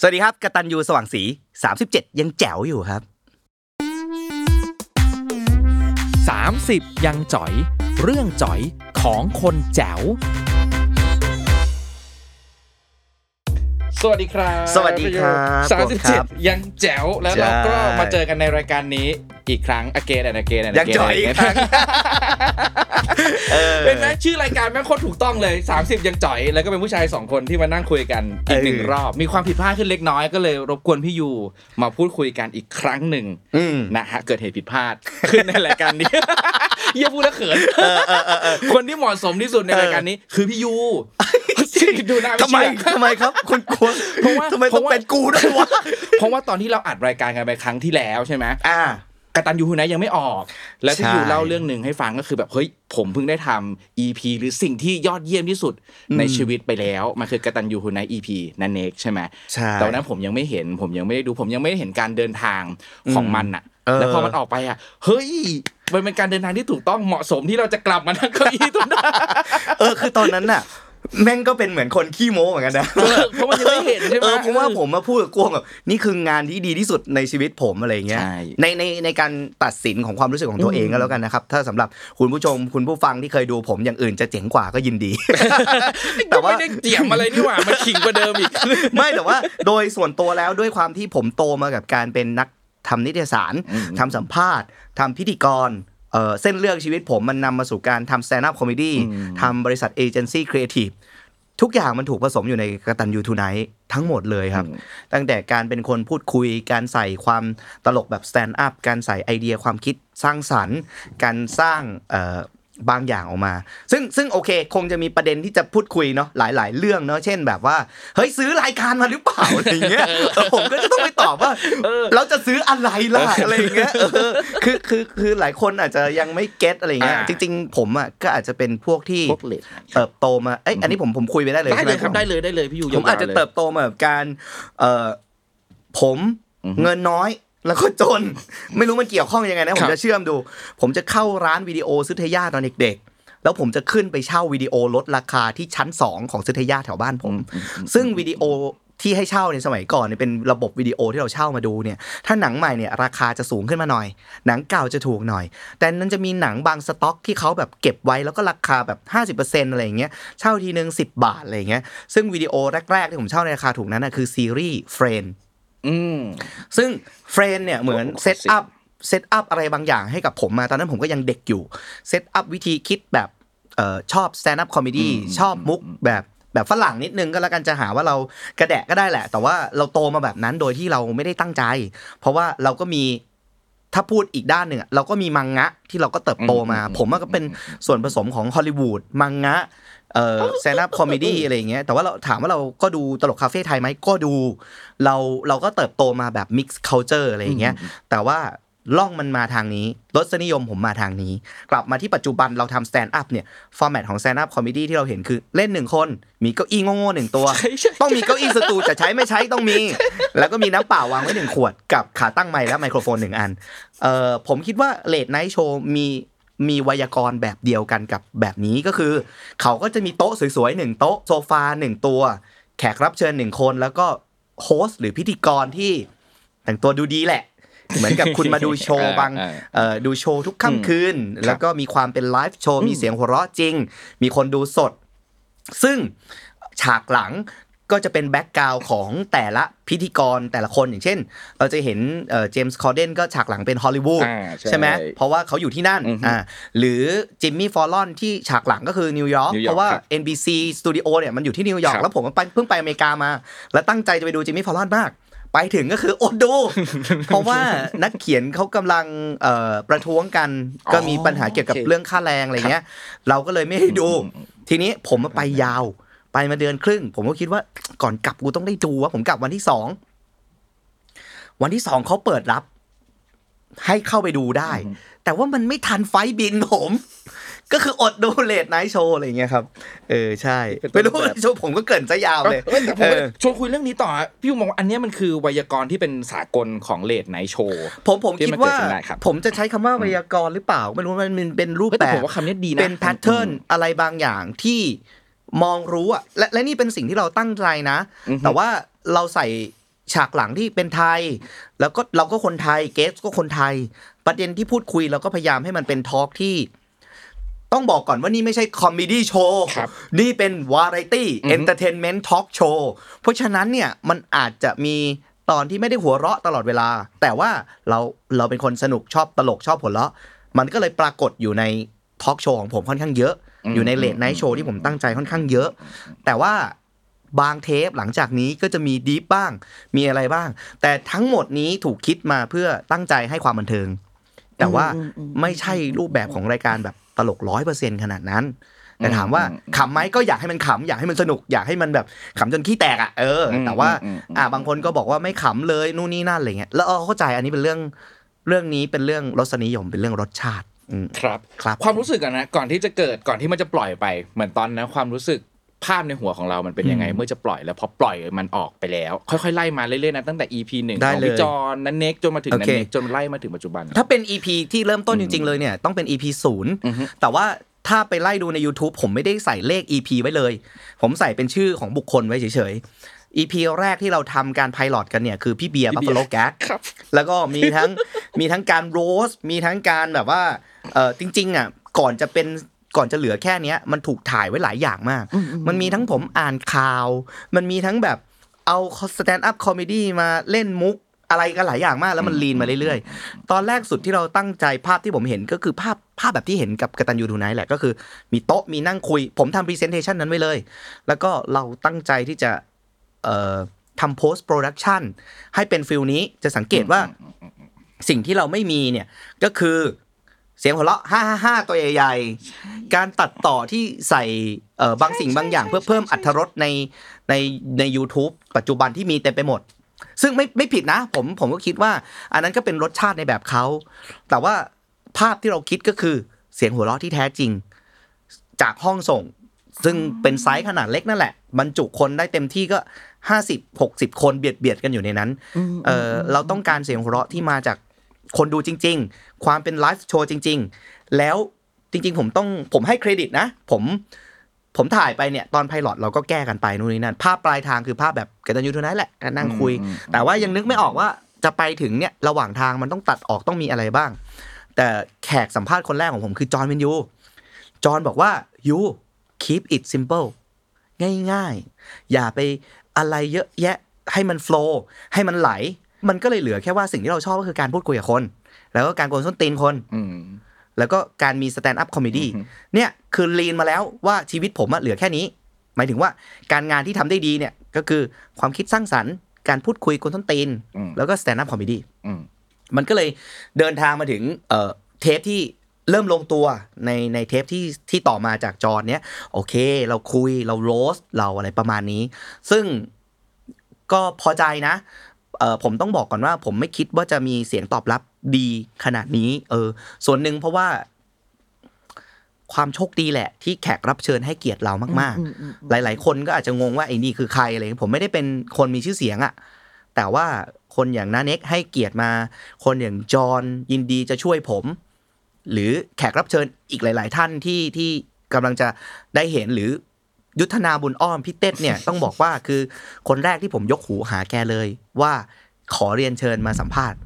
สวัสดีครับกตันยูสว่างสี 37 ยังแจ๋วอยู่ครับ 30 ยังจ๋อย เรื่องจ๋อยของคนแจ๋ว สวัสดีครับสวัสดีครับสามสิบครัเจ็ดบยังแจ๋วแล้วเราก็ใช่มาเจอกันในรายการนี้อีกครั้งอเกนอเกนยังจ๋อยอีกครั้งเออเป็นไหมชื่อรายการแม่งโคตรถูกต้องเลย 30 ยังจ๋อย แล้วก็เป็นผู้ชายสองคนที่มานั่งคุยกันอีกหนึ่งเออรอบ มีความผิดพลาดขึ้นเล็กน้อยก็เลยรบกวนพี่ยูมาพูดคุยกันอีกครั้งหนึ่งอืมนะฮะเกิดเหตุผิดพลาดขึ้นในรายการนี้เยี่ยพูดแล้วเขินคนที่เหมาะสมที่สุดในรายการนี้ คือพี่ยู ดูหน้าทำไมเชื่อทำไมครับคุณกลัวเพราะว่าทำไมต้องเป็นกูด้วยวะเพราะว่าตอนที่เราอัดรายการกันไปครั้งที่แล้วใช่ไหมอ่ากตันยูฮูไนยังไม่ออก แล้วที่ใช่ยูเล่าเรื่องหนึ่งให้ฟังก็คือแบบเฮ้ยผมเพิ่งได้ทำ EP หรือสิ่งที่ยอดเยี่ยมที่สุดในชีวิตไปแล้วมันคือกตันยูฮูไน EP นั่นเองใช่ไหมใช่ตอนนั้นผมยังไม่เห็นผมยังไม่ได้ดูผมยังไม่ได้เห็นการเดินทางของมันอะเออแล้วพอมันออกไปอะเฮ้ยมันเป็นการเดินทางที่ถูกต้องเหมาะสมที่เราจะกลับมานั่งเก้าอี้ตรงนั้นเออคือตอนนั้นน่ะ แม่งก็เป็นเหมือนคนขี้โม้เหมือนกันนะเออเพราะมันยังไม่เห็นใช่ไหมเออเพราะว่าผมมาพูดกับกวงแบบนี่คืองานที่ดีที่สุดในชีวิตผมอะไรเงี้ยใช่ในในในการตัดสินของความรู้สึกของตัวเองก็แล้วกันนะครับ ถ้าสำหรับคุณผู้ชมคุณผู้ฟังที่เคยดูผมอย่างอื่นจะเจ๋งกว่าก็ยินดี แต่ว่าไม่ได้เจียมอะไรนี่หว่ามันขิงกว่าเดิมอีกไม่แต่ว่าโดยส่วนตัวแล้วด้วยความที่ผมโตมากับการเป็นนักทำนิตยสารทำสัมภาษณ์ทำพิธีกร เอ่อเส้นเรื่องชีวิตผมมันนำมาสู่การทำ stand up comedy ทำบริษัท agency creativeทุกอย่างมันถูกผสมอยู่ในกตันยูทูไนท์ทั้งหมดเลยครับ ตั้งแต่การเป็นคนพูดคุย การใส่ความตลกแบบ stand up การใส่ไอเดียความคิดสร้างสรรค์ การสร้างเอ่อ บางอย่างออกมา ซึ่งซึ่งโอเค คงจะมีประเด็นที่จะพูดคุยเนาะหลาย ๆ เรื่องเนาะเช่นแบบว่าเฮ้ยซื้อรายการมาหรือเปล่าอะไรเงี้ยเออผมก็จะต้องไปตอบว่าเราจะซื้ออะไรล่ะอะไรเงี้ยเออคือคือคือหลายคนอาจจะยังไม่เก็ตอะไรเงี้ยอ่าจริง ๆ ผมอะก็อาจจะเป็นพวกที่พวกเลดเติบโตมาเอ้ยอันนี้ผมผมคุยไปได้เลยได้ใช่ไหเลมยครับได้เลยได้เลยพี่ยูผมอาจจะยาวๆลยเติบโตมาแบบการเอ่อผมเงินน้อย แล้วก็จน ไม่รู้มันเกี่ยวข้องยังไงนะคผรัมบจะเชื่อมดู ผมจะเข้าร้านวิดีโอซื้อเทย่าตอนเด็กๆ แล้วผมจะขึ้นไปเช่าวิดีโอลดราคาที่ชั้น 2 ของซื้อเทย่าแถวบ้านผม ซึ่งวิดีโอที่ให้เช่าในสมัยก่อนเนี่ยเป็นระบบวิดีโอที่เราเช่ามาดูเนี่ย ถ้าหนังใหม่เนี่ยราคาจะสูงขึ้นมาหน่อย หนังเก่าจะถูกหน่อย แต่นั้นจะมีหนังบางสต็อกที่เขาแบบเก็บไว้แล้วก็ราคาแบบ 50%อะไรอย่างเงี้ย เช่าทีนึง 10 บาทอะไรอย่างเงี้ย ซึ่งวิดีโอแรกๆที่ผมเช่าในราคาถูกนั้นนะคือซีรีส์ Friends อืมซึ่ง Friends เนี่ยเหมือนโอ้โหเซตอัพเซตอัพอะไรบางอย่างให้กับผมมาตอนนั้นผมก็ยังเด็กอยู่ set up วิธีคิดแบบเอ่อชอบสแตนด์อัพคอม e ดี้ชอบมุกแบบแบบฝรั่งนิดนึงก็แล้วกันจะหาว่าเรากระแดะก็ได้แหละ แต่ว่าเราโตมาแบบนั้นโดยที่เราไม่ได้ตั้งใจ เพราะว่าเราก็มีถ้าพูดอีกด้านหนึ่งอะเราก็มีมังงะที่เราก็เติบโตมา ผมว่าก็เป็นส่วนผสมของฮอลลีวูดมังงะ เอ่อ stand up comedy อะไรอย่างเงี้ยแต่ว่าเราถามว่าเราก็ดูตลกคาเฟ่ไทยไหมก็ดู เราเราก็เติบโตมาแบบ mix culture อะไรอย่างเงี้ยแต่ว่าร่องมันมาทางนี้รสนิยมผมมาทางนี้ กลับมาที่ปัจจุบันเราทำ stand up เนี่ย format ของ stand up comedy ที่เราเห็นคือเล่นหนึ่งคน มีเก้าอี้โง่ๆหนึ่งตัว ต้องมีเก้าอี้สตูลจะใช้ไม่ใช้ต้องมี แล้วก็มีน้ำเปล่าวางไว้หนึ่งขวด กับขาตั้งไมค์และไมโครโฟนหนึ่งอันเอ่อผมคิดว่า late night show มี มีไวยากรณ์แบบเดียวกันกับแบบนี้ก็คือ เขาก็จะมีโต๊ะสวยๆหนึ่งโต๊ะโซฟาหนึ่งตัว แขกรับเชิญหนึ่งคนแล้วก็ host หรือพิธีกรที่แต่งตัวดูดีแหละ เหมือนกับคุณมาดูโชว์บางอ่าเอ่อดูโชว์ทุกค่ำคืน แล้วก็มีความเป็น live show มีเสียงหัวเราะจริง มีคนดูสด ซึ่งฉากหลัง ก็จะเป็น background ของแต่ละพิธีกรแต่ละคนอย่างเช่น เราจะเห็น James Corden ก็ฉากหลังเป็นฮอลลีวูดอ่าใช่ใช่ไหมเพราะว่าเขาอยู่ที่นั่นอือฮึอ่าหรือ Jimmy Fallon ที่ฉากหลังก็คือนิวยอร์กนิวยอร์กเพราะว่าครับ NBC สตูดิโอเนี่ยมันอยู่ที่นิวยอร์กครับแล้วผมไปเพิ่งไปอเมริกามา แล้วตั้งใจจะไปดู Jimmy Fallon มากไปถึงก็คืออดดู เพราะว่านักเขียนเขากำลังเอ่อประท้วงกันก็มีปัญหาเกี่ยวกับโอเคเรื่องค่าแรงอะไรเงี้ย เราก็เลยไม่ได้ดู ทีนี้ผมไปยาว ไปมาเดือนครึ่ง ผมก็คิดว่าก่อนกลับกูต้องได้ดูว่าผมกลับวันที่สองวันที่สองเขาเปิดรับ ให้เข้าไปดูได้ แต่ว่ามันไม่ทัน flight บินผม ก็คืออดดู late night show อะไรอย่างเงี้ยครับ เออใช่เป็นต้ไม่รู้แบบโชว์ผมก็เกริ่นซะยาวเลยเอ้ยแต่ผมเออชวนคุยเรื่องนี้ต่อพี่ยูมองว่าอันเนี้ยมันคือไวยากรณ์ที่เป็นสากลของ late night show ผมผมที่คิดมันเกิดว่าขึ้นได้ครับผมจะใช้คำว่าไวยากรณ์หรือเปล่า ไม่รู้มันมันเป็นรูปเฮ้ยแต่แบบผมว่าคำนี้ดีนะเป็น pattern อะไรบางอย่างที่ มองรู้อะและและนี่เป็นสิ่งที่เราตั้งใจนะอือฮึแต่ว่าเราใส่ฉากหลังที่เป็นไทย แล้วก็เราก็คนไทย guest ก็คนไทย ประเด็นที่พูดคุยเราก็พยายามให้มันเป็น talk ที่ ต้องบอกก่อนว่านี่ไม่ใช่ comedy show ครับนี่เป็นวาไรตี้อือฮึ entertainment talk show เพราะฉะนั้นเนี่ยมันอาจจะมีตอนที่ไม่ได้หัวเราะตลอดเวลา แต่ว่าเราเราเป็นคนสนุกชอบตลกชอบหัวเราะ มันก็เลยปรากฏอยู่ในทอล์กโชว์ของผมค่อนข้างเยอะ อยู่ใน late night show ที่ผมตั้งใจค่อนข้างเยอะ แต่ว่าบางเทปหลังจากนี้ก็จะมี deep บ้าง มีอะไรบ้าง แต่ทั้งหมดนี้ถูกคิดมาเพื่อตั้งใจให้ความบันเทิง แต่ว่าไม่ใช่รูปแบบของรายการแบบตลกร้อยเปอร์เซ็นต์ขนาดนั้นแต่ถามว่าขำไหมก็อยากให้มันขำอยากให้มันสนุกอยากให้มันแบบขำจนขี้แตกอะเอออมแต่ว่าอืมอืมอ่าบางคนก็บอกว่าไม่ขำเลยนู่นนี่นั่นอะไรเงี้ยแล้วเออเข้าใจอันนี้เป็นเรื่องเรื่องนี้เป็นเรื่องรสนิยมเป็นเรื่องรสชาติอืม ครับครับ ความรู้สึกอะนะก่อนที่จะเกิดก่อนที่มันจะปล่อยไป เหมือนตอนนั้นความรู้สึกภาพในหัวของเรามันเป็นยังไง เมื่อจะปล่อยแล้วพอปล่อยมันออกไปแล้ว ค่อยๆไล่มาเรื่อยๆนะตั้งแต่ EP หนึ่งได้ของเลยพี่จอนนันเน็กจนมาถึงโอนันเคเน็กจนไล่มาถึงปัจจุบัน ถ้าเป็น EP ที่เริ่มต้นจริง ๆ เลยเนี่ยต้องเป็น EP ศูนย์อือฮึแต่ว่าถ้าไปไล่ดูใน YouTube ผมไม่ได้ใส่เลข EP ไว้เลย ผมใส่เป็นชื่อของบุคคลไว้เฉยๆ EP แรกที่เราทำการ pilot กันเนี่ยคือพี่เบียร์บัฟฟาโลแก๊กครับแล้วก็มีทั้งมีทั้งการ roast มีทั้งการแบบว่าเออจริงๆอะก่อนจะเป็นก่อนจะเหลือแค่เนี้ยมันถูกถ่ายไว้หลายอย่างมาก มันมีทั้งผมอ่านข่าว มันมีทั้งแบบเอา stand-up comedy มาเล่นมุกอะไรกันหลายอย่างมากแล้วมัน lean มาเรื่อยๆ ตอนแรกสุดที่เราตั้งใจภาพที่ผมเห็นก็คือภาพภาพแบบที่เห็นกับกตัญญู Tonight แหละก็คือ มีโต๊ะมีนั่งคุย ผมทำ presentation นั้นไว้เลย แล้วก็เราตั้งใจที่จะเอ่อ ทำ post-production ให้เป็น feel นี้จะสังเกตว่าสิ่งที่เราไม่มีเนี่ยก็คือเสียงหัวเราะห้าห้าห้าตัวใหญ่ๆ การตัดต่อที่ใส่เอ่อบางสิ่งบางอย่างเพื่อเพิ่มอรรถรสในในใน u t u b e ปัจจุบันที่มีเต็มไปหมด ซึ่งไม่ไม่ผิดนะ ผมผมก็คิดว่า อันนั้นก็เป็นรสชาติในแบบเขา แต่ว่าภาพที่เราคิดก็คือเสียงหัวเราะที่แท้จริง จากห้องส่ง ซึ่งเป็นไซส์ขนาดเล็กนั่นแหละ บรรจุคนได้เต็มที่ก็ห้าสิบหกสิบคนเบียดเบียดกันอยู่ในนั้นเออเราต้องการเสียงหัวเราะที่มาจากคนดูจริง ๆ ความเป็น live show จริง ๆ แล้วจริง ๆ ผมต้องผมให้เครดิตนะ ผมผมถ่ายไปเนี่ยตอน pilot เราก็แก้กันไปนู่นนี่นั่นภาพปลายทางคือภาพแบบกตัญญู Tonight นั้นแหละการนั่งคุย แต่ว่ายังนึกไม่ออกว่าจะไปถึงเนี่ยระหว่างทางมันต้องตัดออกต้องมีอะไรบ้าง แต่แขกสัมภาษณ์คนแรกของผมคือจอห์นวิญญูจอห์นบอกว่า you keep it simple ง่ายๆ อย่าไปอะไรเยอะแยะให้มัน flow ให้มันไหล มันก็เลยเหลือแค่ว่าสิ่งที่เราชอบก็คือการพูดคุยกับคน แล้วก็การกวนส้นตีนคนอืมแล้วก็การมี stand-up comedy เนี่ยคือ lean มาแล้วว่าชีวิตผมอะเหลือแค่นี้ หมายถึงว่าการงานที่ทำได้ดีเนี่ยก็คือความคิดสร้างสรรค์ การพูดคุยกวนส้นตีนอืมแล้วก็ stand-up comedy อืมมันก็เลยเดินทางมาถึงเอ่อเทปที่ เริ่มลงตัวในในเทปที่ที่ต่อมาจากจอห์นเนี้ยโอเค เราคุยเรา roast เราอะไรประมาณนี้ ซึ่งก็พอใจนะเออผมต้องบอกก่อนว่า ผมไม่คิดว่าจะมีเสียงตอบรับดีขนาดนี้ เออ ส่วนหนึ่งเพราะว่า ความโชคดีแหละ ที่แขกรับเชิญให้เกียรติเรามาก ๆ หลาย ๆ คนก็อาจจะงงว่าไอ้นี่คือใครอะไรผมไม่ได้เป็นคนมีชื่อเสียงอะแต่ว่าคนอย่างนาเน็กให้เกียรติมา คนอย่างจอห์นยินดีจะช่วยผม หรือแขกรับเชิญอีกหลาย ๆ ท่านที่ที่กำลังจะได้เห็นหรือยุทธนาบุญอ้อมพี่เต้เนี่ยต้องบอกว่าคือคนแรกที่ผมยกหูหาแกเลย ว่าขอเรียนเชิญมาสัมภาษณ์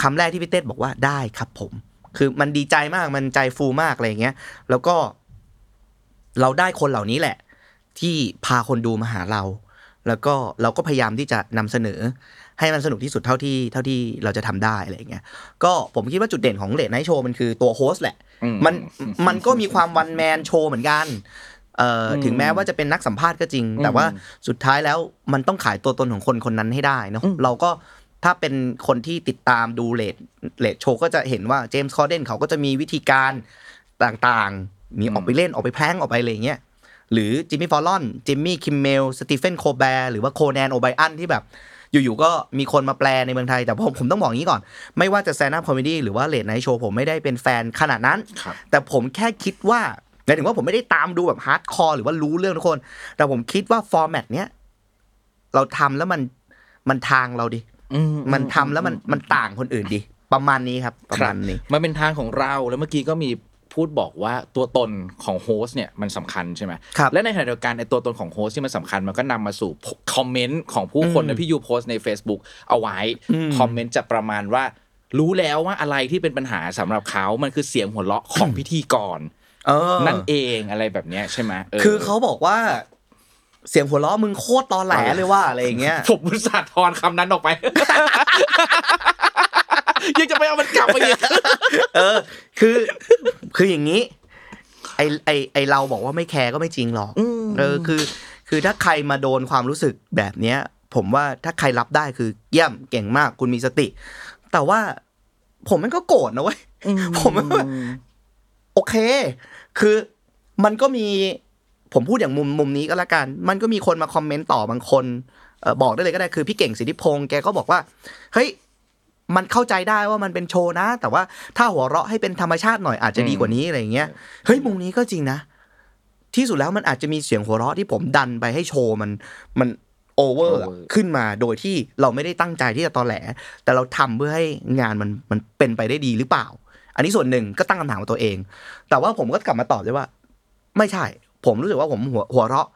คำแรกที่พี่เต้บอกว่าได้ครับผม คือมันดีใจมากมันใจฟูมากอะไรอย่างเงี้ย แล้วก็ เราได้คนเหล่านี้แหละ ที่พาคนดูมาหาเรา แล้วก็เราก็พยายามที่จะนำเสนอ ให้มันสนุกที่สุดเท่าที่เท่าที่เราจะทำได้อะไรอย่างเงี้ยก็ผมคิดว่าจุดเด่นของ late night show มันคือตัว host แหละอืมมันมันก็มีความ one man show เหมือนกันเอ่ออมถึงแม้ว่าจะเป็นนักสัมภาษณ์ก็จริง แต่ว่าสุดท้ายแล้วมันต้องขายตัวตนของคนคนนั้นให้ได้เนาะเราก็ถ้าเป็นคนที่ติดตามดู late late show ก็จะเห็นว่าเจมส์คอร์เดนเขาก็จะมีวิธีการต่างๆ มีออกไปเล่นออกไปแกล้งออกไปอะไรอย่างเงี้ยหรือจิมมี่ฟอลลอนจิมมี่คิมเมลสตีเฟนโคลแบร์หรือว่าโคแนนโอไบอันที่แบบ อยู่ๆก็มีคนมาแปลในเมืองไทย แต่ผมผมต้องบอกอย่างนี้ก่อน ไม่ว่าจะ stand-up comedy หรือว่า late night show ผมไม่ได้เป็นแฟนขนาดนั้นครับแต่ผมแค่คิดว่าหมายถึงว่าผมไม่ได้ตามดูแบบ hardcore หรือว่ารู้เรื่องทุกคน แต่ผมคิดว่า format เนี้ยเราทำแล้วมันมันทางเราดิอืมันทำแล้วมันมันต่างคนอื่นดิประมาณนี้ครับประมาณนี้มันเป็นทางของเราแล้วเมื่อกี้ก็มี พูดบอกว่าตัวตนของ host เนี่ยมันสำคัญใช่ไหมครับและในขณะเดียวกันไอตัวตนของ host ที่มันสำคัญมันก็นำมาสู่ comment ของผู้คนอืมนะพี่ยูโพสต์ใน Facebook เอาไว้อืม comment จะประมาณว่า รู้แล้วว่าอะไรที่เป็นปัญหาสำหรับเขามันคือเสียงหัวเราะของพิธีกรเออนั่นเองอะไรแบบเนี้ยใช่ไหมอคือเขาบอกว่าเสียงหัวเราะมึงโคตรตอแหลเลยว่าอะไรอย่างเงี้ยผมอุตส่าห์ทอนคำนั้นออกไป ยังจะไปเอามันกลับมาอีกเออ คือ คืออย่างนี้ ไอไอไอเราบอกว่าไม่แคร์ก็ไม่จริงหรอกเออคือ คือถ้าใครมาโดนความรู้สึกแบบเนี้ย ผมว่าถ้าใครรับได้คือเยี่ยมเก่งมากคุณมีสติ แต่ว่าผมมันก็โกรธนะเว้ยผมมันว่าโอเค คือมันก็มีผมพูดอย่างมุมมุมนี้ก็แล้วกัน มันก็มีคนมาคอมเมนต์ต่อบางคนเออบอกได้เลยก็ได้คือพี่เก่งสิทธิพงศ์แกก็บอกว่า เฮ้ย มันเข้าใจได้ว่ามันเป็นโชว์นะ แต่ว่าถ้าหัวเราะให้เป็นธรรมชาติหน่อยอาจจะดีกว่านี้อะไรอย่างเงี้ยเฮ้ยมุมนี้ก็จริงนะ ที่สุดแล้วมันอาจจะมีเสียงหัวเราะที่ผมดันไปให้โชว์มันมันโอเวอร์ Over ขึ้นมาโดยที่เราไม่ได้ตั้งใจที่จะตอแหล แต่เราทำเพื่อให้งานมันมันเป็นไปได้ดีหรือเปล่า อันนี้ส่วนหนึ่งก็ตั้งคำถามกับตัวเอง แต่ว่าผมก็กลับมาตอบได้ว่า ไม่ใช่ ผมรู้สึกว่าผมหัวหัวเราะ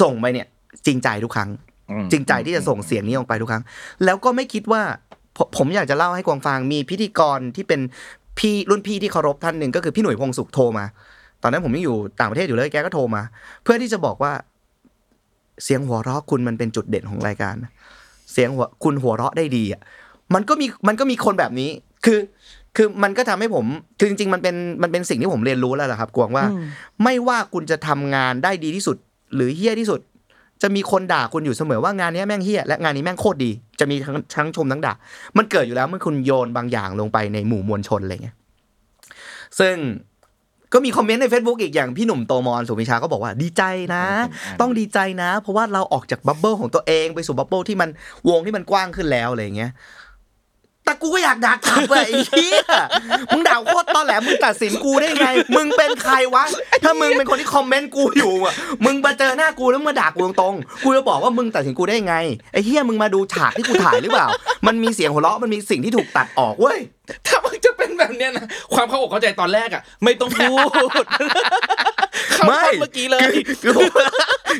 ส่งไปเนี่ย จริงใจทุกครั้งอืมจริงใจที่จะส่งเสียงนี้ออกไปทุกครั้ง แล้วก็ไม่คิดว่า ผมผมอยากจะเล่าให้กวางฟังมีพิธีกรที่เป็นพี่รุ่นพี่ที่เคารพท่านหนึ่งก็คือพี่หนุ่ยพงสุขโทรมา ตอนนั้นผมยังอยู่ต่างประเทศอยู่เลยแกก็โทรมา เพื่อที่จะบอกว่า เสียงหัวเราะคุณมันเป็นจุดเด่นของรายการนะเสียงหัวคุณหัวเราะได้ดีอะมันก็มีมันก็มีคนแบบนี้คือคือมันก็ทำให้ผมคือจริงๆมันเป็นมันเป็นสิ่งที่ผมเรียนรู้แล้วแหละครับ กวางว่า ไม่ว่าคุณจะทำงานได้ดีที่สุด หรือเฮี้ยที่สุด จะมีคนด่าคุณอยู่เสมอว่างานเนี้ยแม่งเฮี้ยและงานนี้แม่งโคตรดี จะมีทั้งทั้งชมทั้งด่า มันเกิดอยู่แล้วเมื่อคุณโยนบางอย่างลงไปในหมู่มวลชนอะไรเงี้ยซึ่งก็มีคอมเมนต์ใน Facebook อีกอย่างพี่หนุ่มโตมอนสุมิชาก็บอกว่าดีใจนะ ต้องดีใจนะ เพราะว่าเราออกจากบับเบิลของตัวเองไปสู่บับเบิลที่มันวงที่มันกว้างขึ้นแล้วอะไรอย่างเงี้ย แต่กูก็อยากด่ากลับอะไอ้เหี้ยมึงด่าโคตรตอนแหลมึงตัดสินกูได้ไง มึงเป็นใครวะ ถ้ามึงเป็นคนที่คอมเมนต์กูอยู่อะมึงมาเจอหน้ากูแล้วมึงมาด่ากูตรงๆกูจะบอกว่ามึงตัดสินกูได้ไงไอ้เหี้ยมึงมาดูฉากที่กูถ่ายหรือเปล่า มันมีเสียงหัวเราะมันมีสิ่งที่ถูกตัดออกเว้ยถ้ามันจะเป็นแบบเนี้ยนะความเข้าอกเข้าใจตอนแรกอะไม่ต้องพูดเข้าไม่ท่อนเมื่อกี้เลย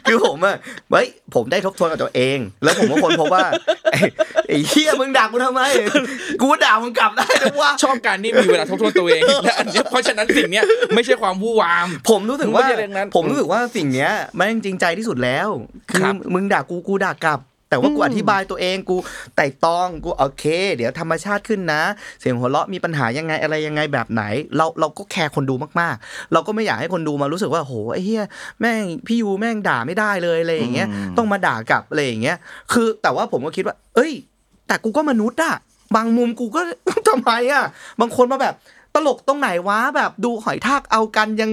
คือคือผมคือผมอะเฮ้ยผมได้ทบทวนกับตัวเอง แล้วผมก็คนพบว่าไอ้ไอ้เหี้ยมึงด่ากูทำไม กูด่ามึงกลับได้นะวะชอบการที่มีเวลาทบทวนตัวเองและอันเนี้ยเพราะฉะนั้นสิ่งเนี้ยไม่ใช่ความวู่วาม ผมรู้สึกว่าไม่ใช่เรื่องนั้นผมรู้สึกว่าสิ่งเนี้ยแม่งจริงใจที่สุดแล้ว คือครับมึงด่ากูกูด่ากลับ แต่ว่ากูอืมอธิบายตัวเองกูไต่ตองกูโอเค เดี๋ยวธรรมชาติขึ้นนะ เสียงหัวเราะมีปัญหายังไงอะไรยังไงแบบไหน เราเราก็แคร์คนดูมากๆ เราก็ไม่อยากให้คนดูมารู้สึกว่าโหไอ้เหี้ยแม่งพี่ยูแม่งด่าไม่ได้เลยอะไรอย่างเงี้ยต้องมาด่ากลับอะไรอย่างเงี้ย คือแต่ว่าผมก็คิดว่า เอ้ย แต่กูก็มนุษย์อะบางมุมกูก็ทำไมอะบางคนมาแบบตลกตรงไหนวะแบบดูหอยทากเอากันยัง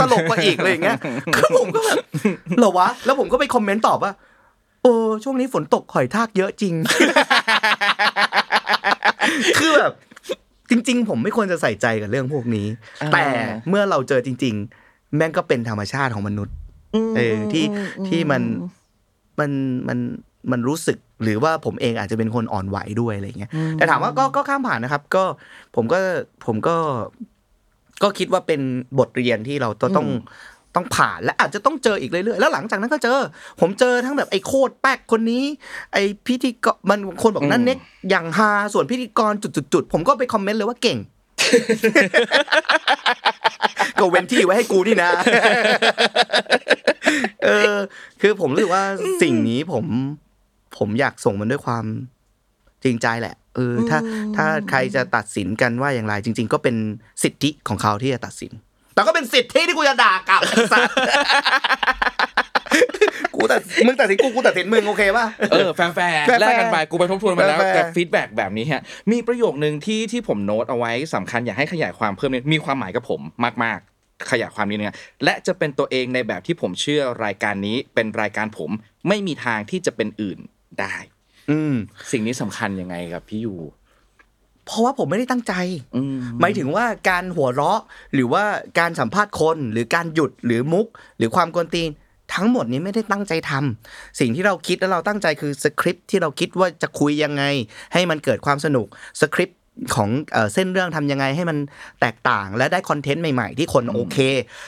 ตลกกว่าอีกอะไรอย่างเงี้ยคือผมก็แบบเหรอวะ แล้วผมก็ไปคอมเมนต์ตอบว่าเออช่วงนี้ฝนตกหอยทากเยอะจริง คือแบบจริง ๆ ผมไม่ควรจะใส่ใจกับเรื่องพวกนี้ แต่เมื่อเราเจอจริง ๆ แม่งก็เป็นธรรมชาติของมนุษย์เออที่ที่มันมันมันมันรู้สึกหรือว่าผมเองอาจจะเป็นคนอ่อนไหวด้วยอะไรเงี้ยแต่ถามว่าก็ก็ข้ามผ่านนะครับ ก็ผมก็ผมก็ก็คิดว่าเป็นบทเรียนที่เราต้อง ต้องต้องผ่านและอาจจะต้องเจออีกเรื่อยๆแล้วหลังจากนั้นก็เจอ ผมเจอทั้งแบบไอ้โคตรแป๊กคนนี้ ไอ้พิธีกรมันคนบอกนั่นเน็กอย่างฮาส่วนพิธีกรจุดๆๆผมก็ไปคอมเมนต์เลยว่าเก่งก็เว้นที่ไว้ให้กูนี่นะ เออ คือผมรู้สึกว่าสิ่งนี้ผม ผมอยากส่งมันด้วยความจริงใจแหละ เออ ถ้า ถ้าใครจะตัดสินกันว่าอย่างไร จริง ๆ ก็เป็นสิทธิของเขาที่จะตัดสิน แต่ก็เป็นสิทธิที่กูจะด่ากลับไอ้สัสกูตัดมึงตัดสินกูกูตัดสินมึงโอเคป่ะเออ fair fair ๆแลกกันไปกูไปทบทวนมาแล้วแฟร์ๆกับ feedback แบบนี้ฮะมีประโยคนึงที่ที่ผมโน้ตเอาไว้สำคัญอยากให้ขยายความเพิ่มนิดมีความหมายกับผมมากขยายความนิดนึงนะและจะเป็นตัวเองในแบบที่ผมเชื่อรายการนี้เป็นรายการผม ไม่มีทางที่จะเป็นอื่นได้ อืมสิ่งนี้สำคัญยังไงครับพี่ยู เพราะว่าผมไม่ได้ตั้งใจอืมหมายถึงว่าการหัวเราะหรือว่าการสัมภาษณ์คนหรือการหยุดหรือมุก หรือความกวนตีน ทั้งหมดนี้ไม่ได้ตั้งใจทำสิ่งที่เราคิดแล้วเราตั้งใจคือสคริปต์ที่เราคิดว่าจะคุยยังไง ให้มันเกิดความสนุกสคริปต์ของเอ่อเส้นเรื่องทำยังไงให้มันแตกต่างและได้คอนเทนต์ใหม่ๆ ที่คนโอเค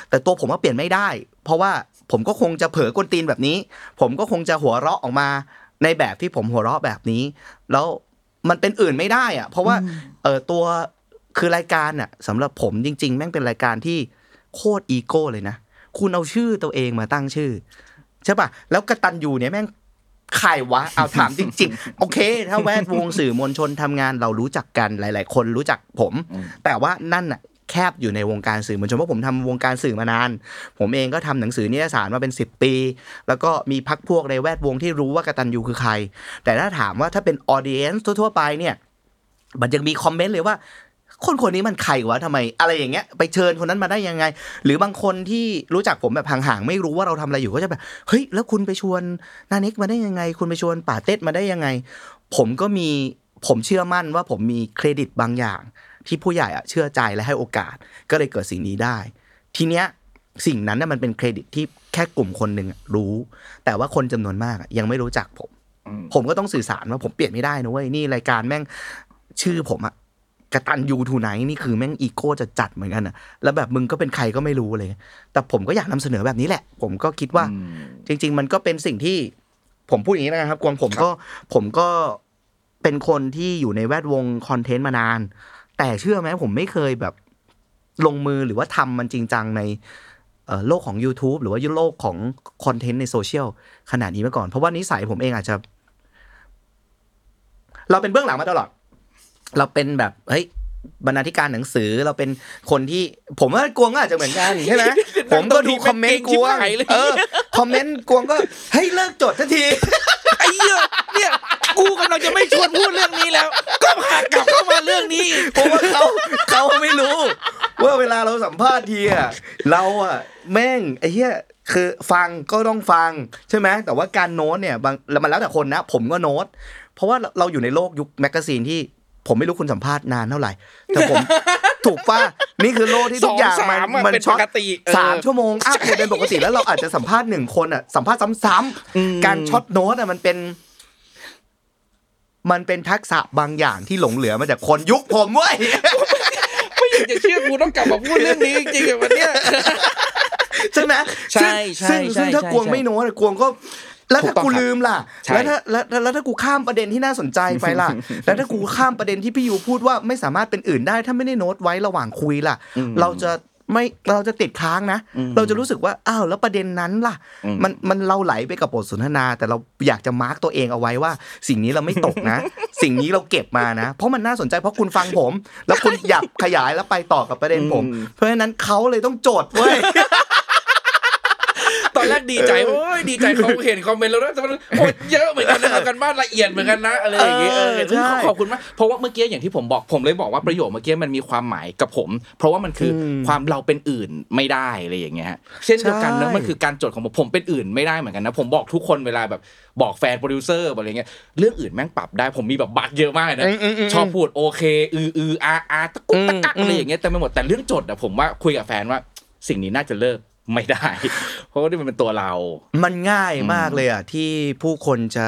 แต่ตัวผมว่าเปลี่ยนไม่ได้ เพราะว่าผมก็คงจะเผลอกวนตีนแบบนี้ ผมก็คงจะหัวเราะออกมาในแบบที่ผมหัวเราะแบบนี้ แล้ว มันเป็นอื่นไม่ได้อะเพราะว่าเออตัวคือรายการอะสำหรับผมจริง ๆ แม่งเป็นรายการที่โคตรอีโก้เลยนะคุณเอาชื่อตัวเองมาตั้งชื่อใช่ป่ะแล้วกตันยูเนี่ยแม่งใครวะเอาถามจริงๆโอเค ถ้าแวดวงสื่อมวลชนทำงานเรารู้จักกันหลาย ๆ คนรู้จักผม แต่ว่านั่นน่ะ แคบอยู่ในวงการสื่อมวลชนเพราะผมทำวงการสื่อมานาน ผมเองก็ทำหนังสือนิตยสารมาเป็น 10 ปี แล้วก็มีพักพวกในแวดวงที่รู้ว่ากตันยูคือใคร แต่ถ้าถามว่าถ้าเป็น audience ทั่วๆไปเนี่ยมันยังมีคอมเมนต์เลยว่าคนคนนี้มันใครวะทำไม อะไรอย่างเงี้ยไปเชิญคนนั้นมาได้ยังไง หรือบางคนที่รู้จักผมแบบห่างๆไม่รู้ว่าเราทำอะไรอยู่ก็จะแบบเฮ้ยแล้วคุณไปชวนนาเน็กมาได้ยังไง คุณไปชวนป๋าเต็ดมาได้ยังไง ผมก็มีผมเชื่อมั่นว่าผมมีเครดิตบางอย่าง ที่ผู้ใหญ่อะเชื่อใจและให้โอกาส ก็เลยเกิดสิ่งนี้ได้ ทีเนี้ยสิ่งนั้นน่ะมันเป็นเครดิตที่แค่กลุ่มคนหนึ่งอะรู้ แต่ว่าคนจำนวนมากอะยังไม่รู้จักผม ผมก็ต้องสื่อสารว่าผมเปลี่ยนไม่ได้นะเว้ยนี่รายการแม่งชื่อผมอะกระตันยูทูไนนี่คือแม่งอีโก้จะจัดเหมือนกันอะแล้วแบบมึงก็เป็นใครก็ไม่รู้เลย แต่ผมก็อยากนำเสนอแบบนี้แหละ ผมก็คิดว่า จริง ๆ มันก็เป็นสิ่งที่ผมพูดอย่างนี้นะครับกวางผมก็ผมก็เป็นคนที่อยู่ในแวดวงคอนเทนต์มานาน แต่เชื่อไหมผมไม่เคยแบบลงมือหรือว่าทำมันจริงจังในโลกของ YouTube หรือว่าโลกของคอนเทนต์ในโซเชียลขนาดนี้มาก่อน เพราะว่านิสัยผมเองอาจจะ เราเป็นเบื้องหลังมาตลอด เราเป็นแบบเฮ้ย บรรณาธิการหนังสือเราเป็นคนที่ ผมว่ากวงก็อาจจะเหมือนกันใช่ไหมผมก็ดูคอมเมนต์กวงเออคอมเมนต์กวงก็เฮ้ยเลิกจดทันทีไอ้เหี้ยเนี่ยกูกำลังจะไม่ชวนพูดเรื่องนี้แล้ว ก็พากลับเข้ามาเรื่องนี้อีกเพราะว่าเขาเขาไม่รู้ ว่าเวลาเราสัมภาษณ์ทีอะเราอะแม่งไอ้เหี้ยคือฟังก็ต้องฟังใช่ไหมแต่ว่าการโน้ตเนี่ยบางแล้วมันแล้วแต่คนนะ ผมก็โน้ตเพราะว่าเราอยู่ในโลกยุคแมกกาซีนที่ ผมไม่รู้คุณสัมภาษณ์นานเท่าไหร่ แต่ผมถูกป่ะนี่คือโลกที่ทุกอย่างมันสองสามอะมันเป็นช็อตปกติเออสามชั่วโมง up เนี่ยเป็นปกติแล้วเราอาจจะสัมภาษณ์หนึ่งคนอะสัมภาษณ์ซ้ำๆการช็อตโน้ตอะมันเป็น มันเป็นทักษะบางอย่างที่หลงเหลือมาจากคนยุคผมเว้ยไม่อยากจะเชื่อกูต้องกลับมาพูดเรื่องนี้จริงๆอะวันเนี้ยใช่ไหมใช่ใช่ซึ่งใช่ซึ่งถ้าใช่กวงไม่โน้ตอะกวงก็ แล้วถูถ้ากต้องกูครับลืมล่ะใช่แล้วถ้าแล้วแล้วแล้วถ้ากูข้ามประเด็นที่น่าสนใจไปล่ะ แล้วถ้ากูข้ามประเด็นที่พี่ยูพูดว่าไม่สามารถเป็นอื่นได้ ถ้าไม่ได้โน้ตไว้ระหว่างคุยล่ะ เราจะไม่เราจะติดค้างนะ เราจะรู้สึกว่าอ้าวแล้วประเด็นนั้นล่ะ มันมันเราไหลไปกับบทสนทนา แต่เราอยากจะมาร์กตัวเองเอาไว้ว่า สิ่งนี้เราไม่ตกนะ สิ่งนี้เราเก็บมานะ เพราะมันน่าสนใจเพราะคุณฟังผม แล้วคุณอยากขยายแล้วไปต่อกับประเด็นผม เพราะฉะนั้นเขาเลยต้องโจทย์เว้ยต อนแรกดีใจโอ้ยดีใจเขาเห็นคอมเมนต์แล้วนะแต่มันโอ้ยเยอะเหมือนกันนะเอากันบ้านละเอียดเหมือนกันนะอะไรอย่างเงี้ยเออเออซึ่งใช่ขอบคุณมากเพราะว่าเมื่อกี้อย่างที่ผมบอกผมเลยบอกว่าประโยคเมื่อกี้มันมีความหมายกับผม เพราะว่ามันคืออความเราเป็นอื่นไม่ได้อะไรอย่างเงี้ยเช่นเดียวกันนะใช่มันคือการจดของผมผมเป็นอื่นไม่ได้เหมือนกันนะผมบอกทุกคนเวลาแบบบอกแฟนโปรดิวเซอร์อะไรเงี้ยเรื่องอื่นแม่งปรับได้ผมมีแบบบัตรเยอะมากนะชอบพูดโอเคอืออืออาอาตะกุกตะกักอะไรอย่างเงี้ยแต่ไม่หมดแต่เรื่องจดอะผมว่าคุยกับแฟนว่าสิ่งนี้น่าจะเลิก ไม่ได้ เพราะว่านี่มันเป็นตัวเรา มันง่ายมากเลยอะที่ผู้คนจะ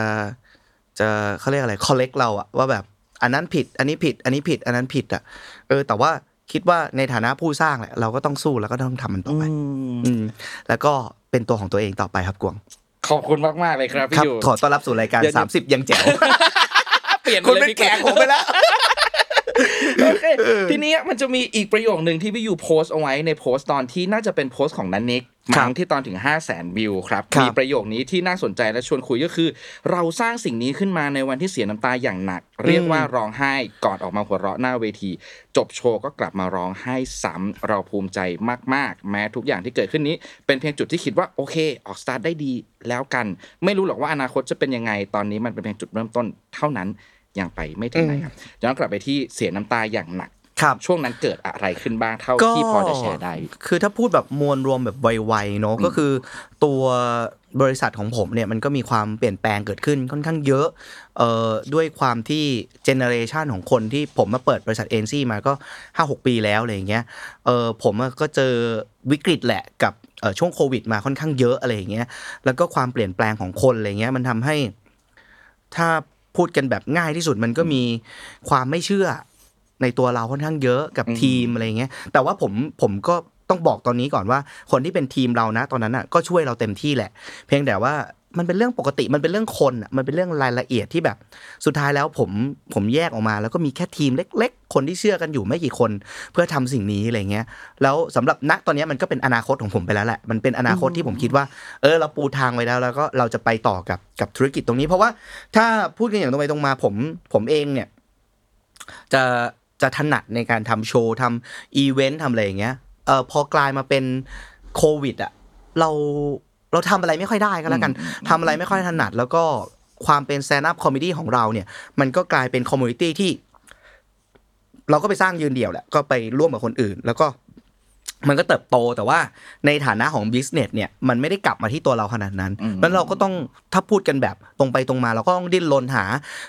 จะเขาเรียกอะไร collect เราอะว่าแบบอันนั้นผิด อันนี้ผิด อันนี้ผิด อันนั้นผิดอะเออ แต่ว่าคิดว่าในฐานะผู้สร้างแหละ เราก็ต้องสู้แล้วก็ต้องทำมันต่อไปอืมแล้วก็เป็นตัวของตัวเองต่อไปครับกวง ขอบคุณมากมากๆเลยครับครัพี่บอยู่ขอต้อนรับสู่รายการเดี๋ยว30 ยังแจ๋วเปลี่ยนคุณเลยเป็นพี่แขกผมไปแล้ว โอเคทีนี้มันจะมีอีกประโยคหนึ่งที่พี่อยู่โพสต์เอาไว้ในโพสต์ตอนที่น่าจะเป็นโพสต์ของนันเน็กครับมั้งที่ตอนถึง 5 0 0แสนวิวครับครับ มีประโยคนี้ที่น่าสนใจและชวนคุยก็คือ เราสร้างสิ่งนี้ขึ้นมาในวันที่เสียน้ำตาอย่างหนัก เรียกว่าร้องไห้ก่อนออกมาหัวเราะหน้าเวที จบโชว์ก็กลับมาร้องไห้ซ้ำเราภูมิใจมากๆ แม้ทุกอย่างที่เกิดขึ้นนี้ เป็นเพียงจุดที่คิดว่าโอเค ออกสตาร์ทได้ดีแล้วกัน ไม่รู้หรอกว่าอนาคตจะเป็นยังไงตอนนี้มันเป็นเพียงจุดเริ่มต้นเท่านั้น ยังไปไม่ถึงไหนครับย้อนกลับไปที่เสียน้ำตาอย่างหนักครับช่วงนั้นเกิดอะไรขึ้นบ้างเท่าที่พอจะแชร์ได้ คือถ้าพูดแบบมวลรวมแบบไวๆเนาะก็คือตัวบริษัทของผมเนี่ยมันก็มีความเปลี่ยนแปลงเกิดขึ้นค่อนข้างเยอะเอ่อด้วยความที่เจเนอเรชันของคนที่ผมมาเปิดบริษัทเอ็นซี่มาก็ 5-6 ปีแล้วอะไรอย่างเงี้ยเออผมก็เจอวิกฤตแหละกับเอ่อช่วงโควิดมาค่อนข้างเยอะอะไรอย่างเงี้ยแล้วก็ความเปลี่ยนแปลงของคนอะไรเงี้ยมันทำให้ถ้า พูดกันแบบง่ายที่สุดมันก็มีความไม่เชื่อในตัวเราค่อนข้างเยอะกับทีมอะไรเงี้ยแต่ว่าผมผมก็ต้องบอกตอนนี้ก่อนว่า คนที่เป็นทีมเรานะ ตอนนั้นอะก็ช่วยเราเต็มที่แหละ เพียงแต่ว่า มันเป็นเรื่องปกติมันเป็นเรื่องคนอะมันเป็นเรื่องรายละเอียดที่แบบ สุดท้ายแล้วผมผมแยกออกมา แล้วก็มีแค่ทีมเล็ก ๆ คนที่เชื่อกันอยู่ไม่กี่คน เพื่อทำสิ่งนี้อะไรเงี้ยแล้วสำหรับณตอนนี้มันก็เป็นอนาคตของผมไปแล้วแหละมันเป็นอนาคตที่ผมคิดว่า เออเราปูทางไว้แล้ว แล้วก็เราจะไปต่อกับกับธุรกิจตรงนี้ เพราะว่าถ้าพูดกันอย่างตรงไปตรงมาผมผมเองเนี่ย จะจะถนัดในการทำโชว์ทำอีเวนต์ทำอะไรอย่างเงี้ยเออพอกลายมาเป็นโควิดอะเรา เราทำอะไรไม่ค่อยได้ก็แล้วกันทำอะไรไม่ค่อยถนัด แล้วก็ความเป็น stand-up comedy ของเราเนี่ย มันก็กลายเป็น community ที่ เราก็ไปสร้างยืนเดี่ยวแหละ ก็ไปร่วมกับคนอื่น แล้วก็มันก็เติบโตแต่ว่าในฐานะของ business เนี่ยมันไม่ได้กลับมาที่ตัวเราขนาดนั้นอืมแล้วเราก็ต้องถ้าพูดกันแบบตรงไปตรงมา เราก็ต้องดิ้นรนหา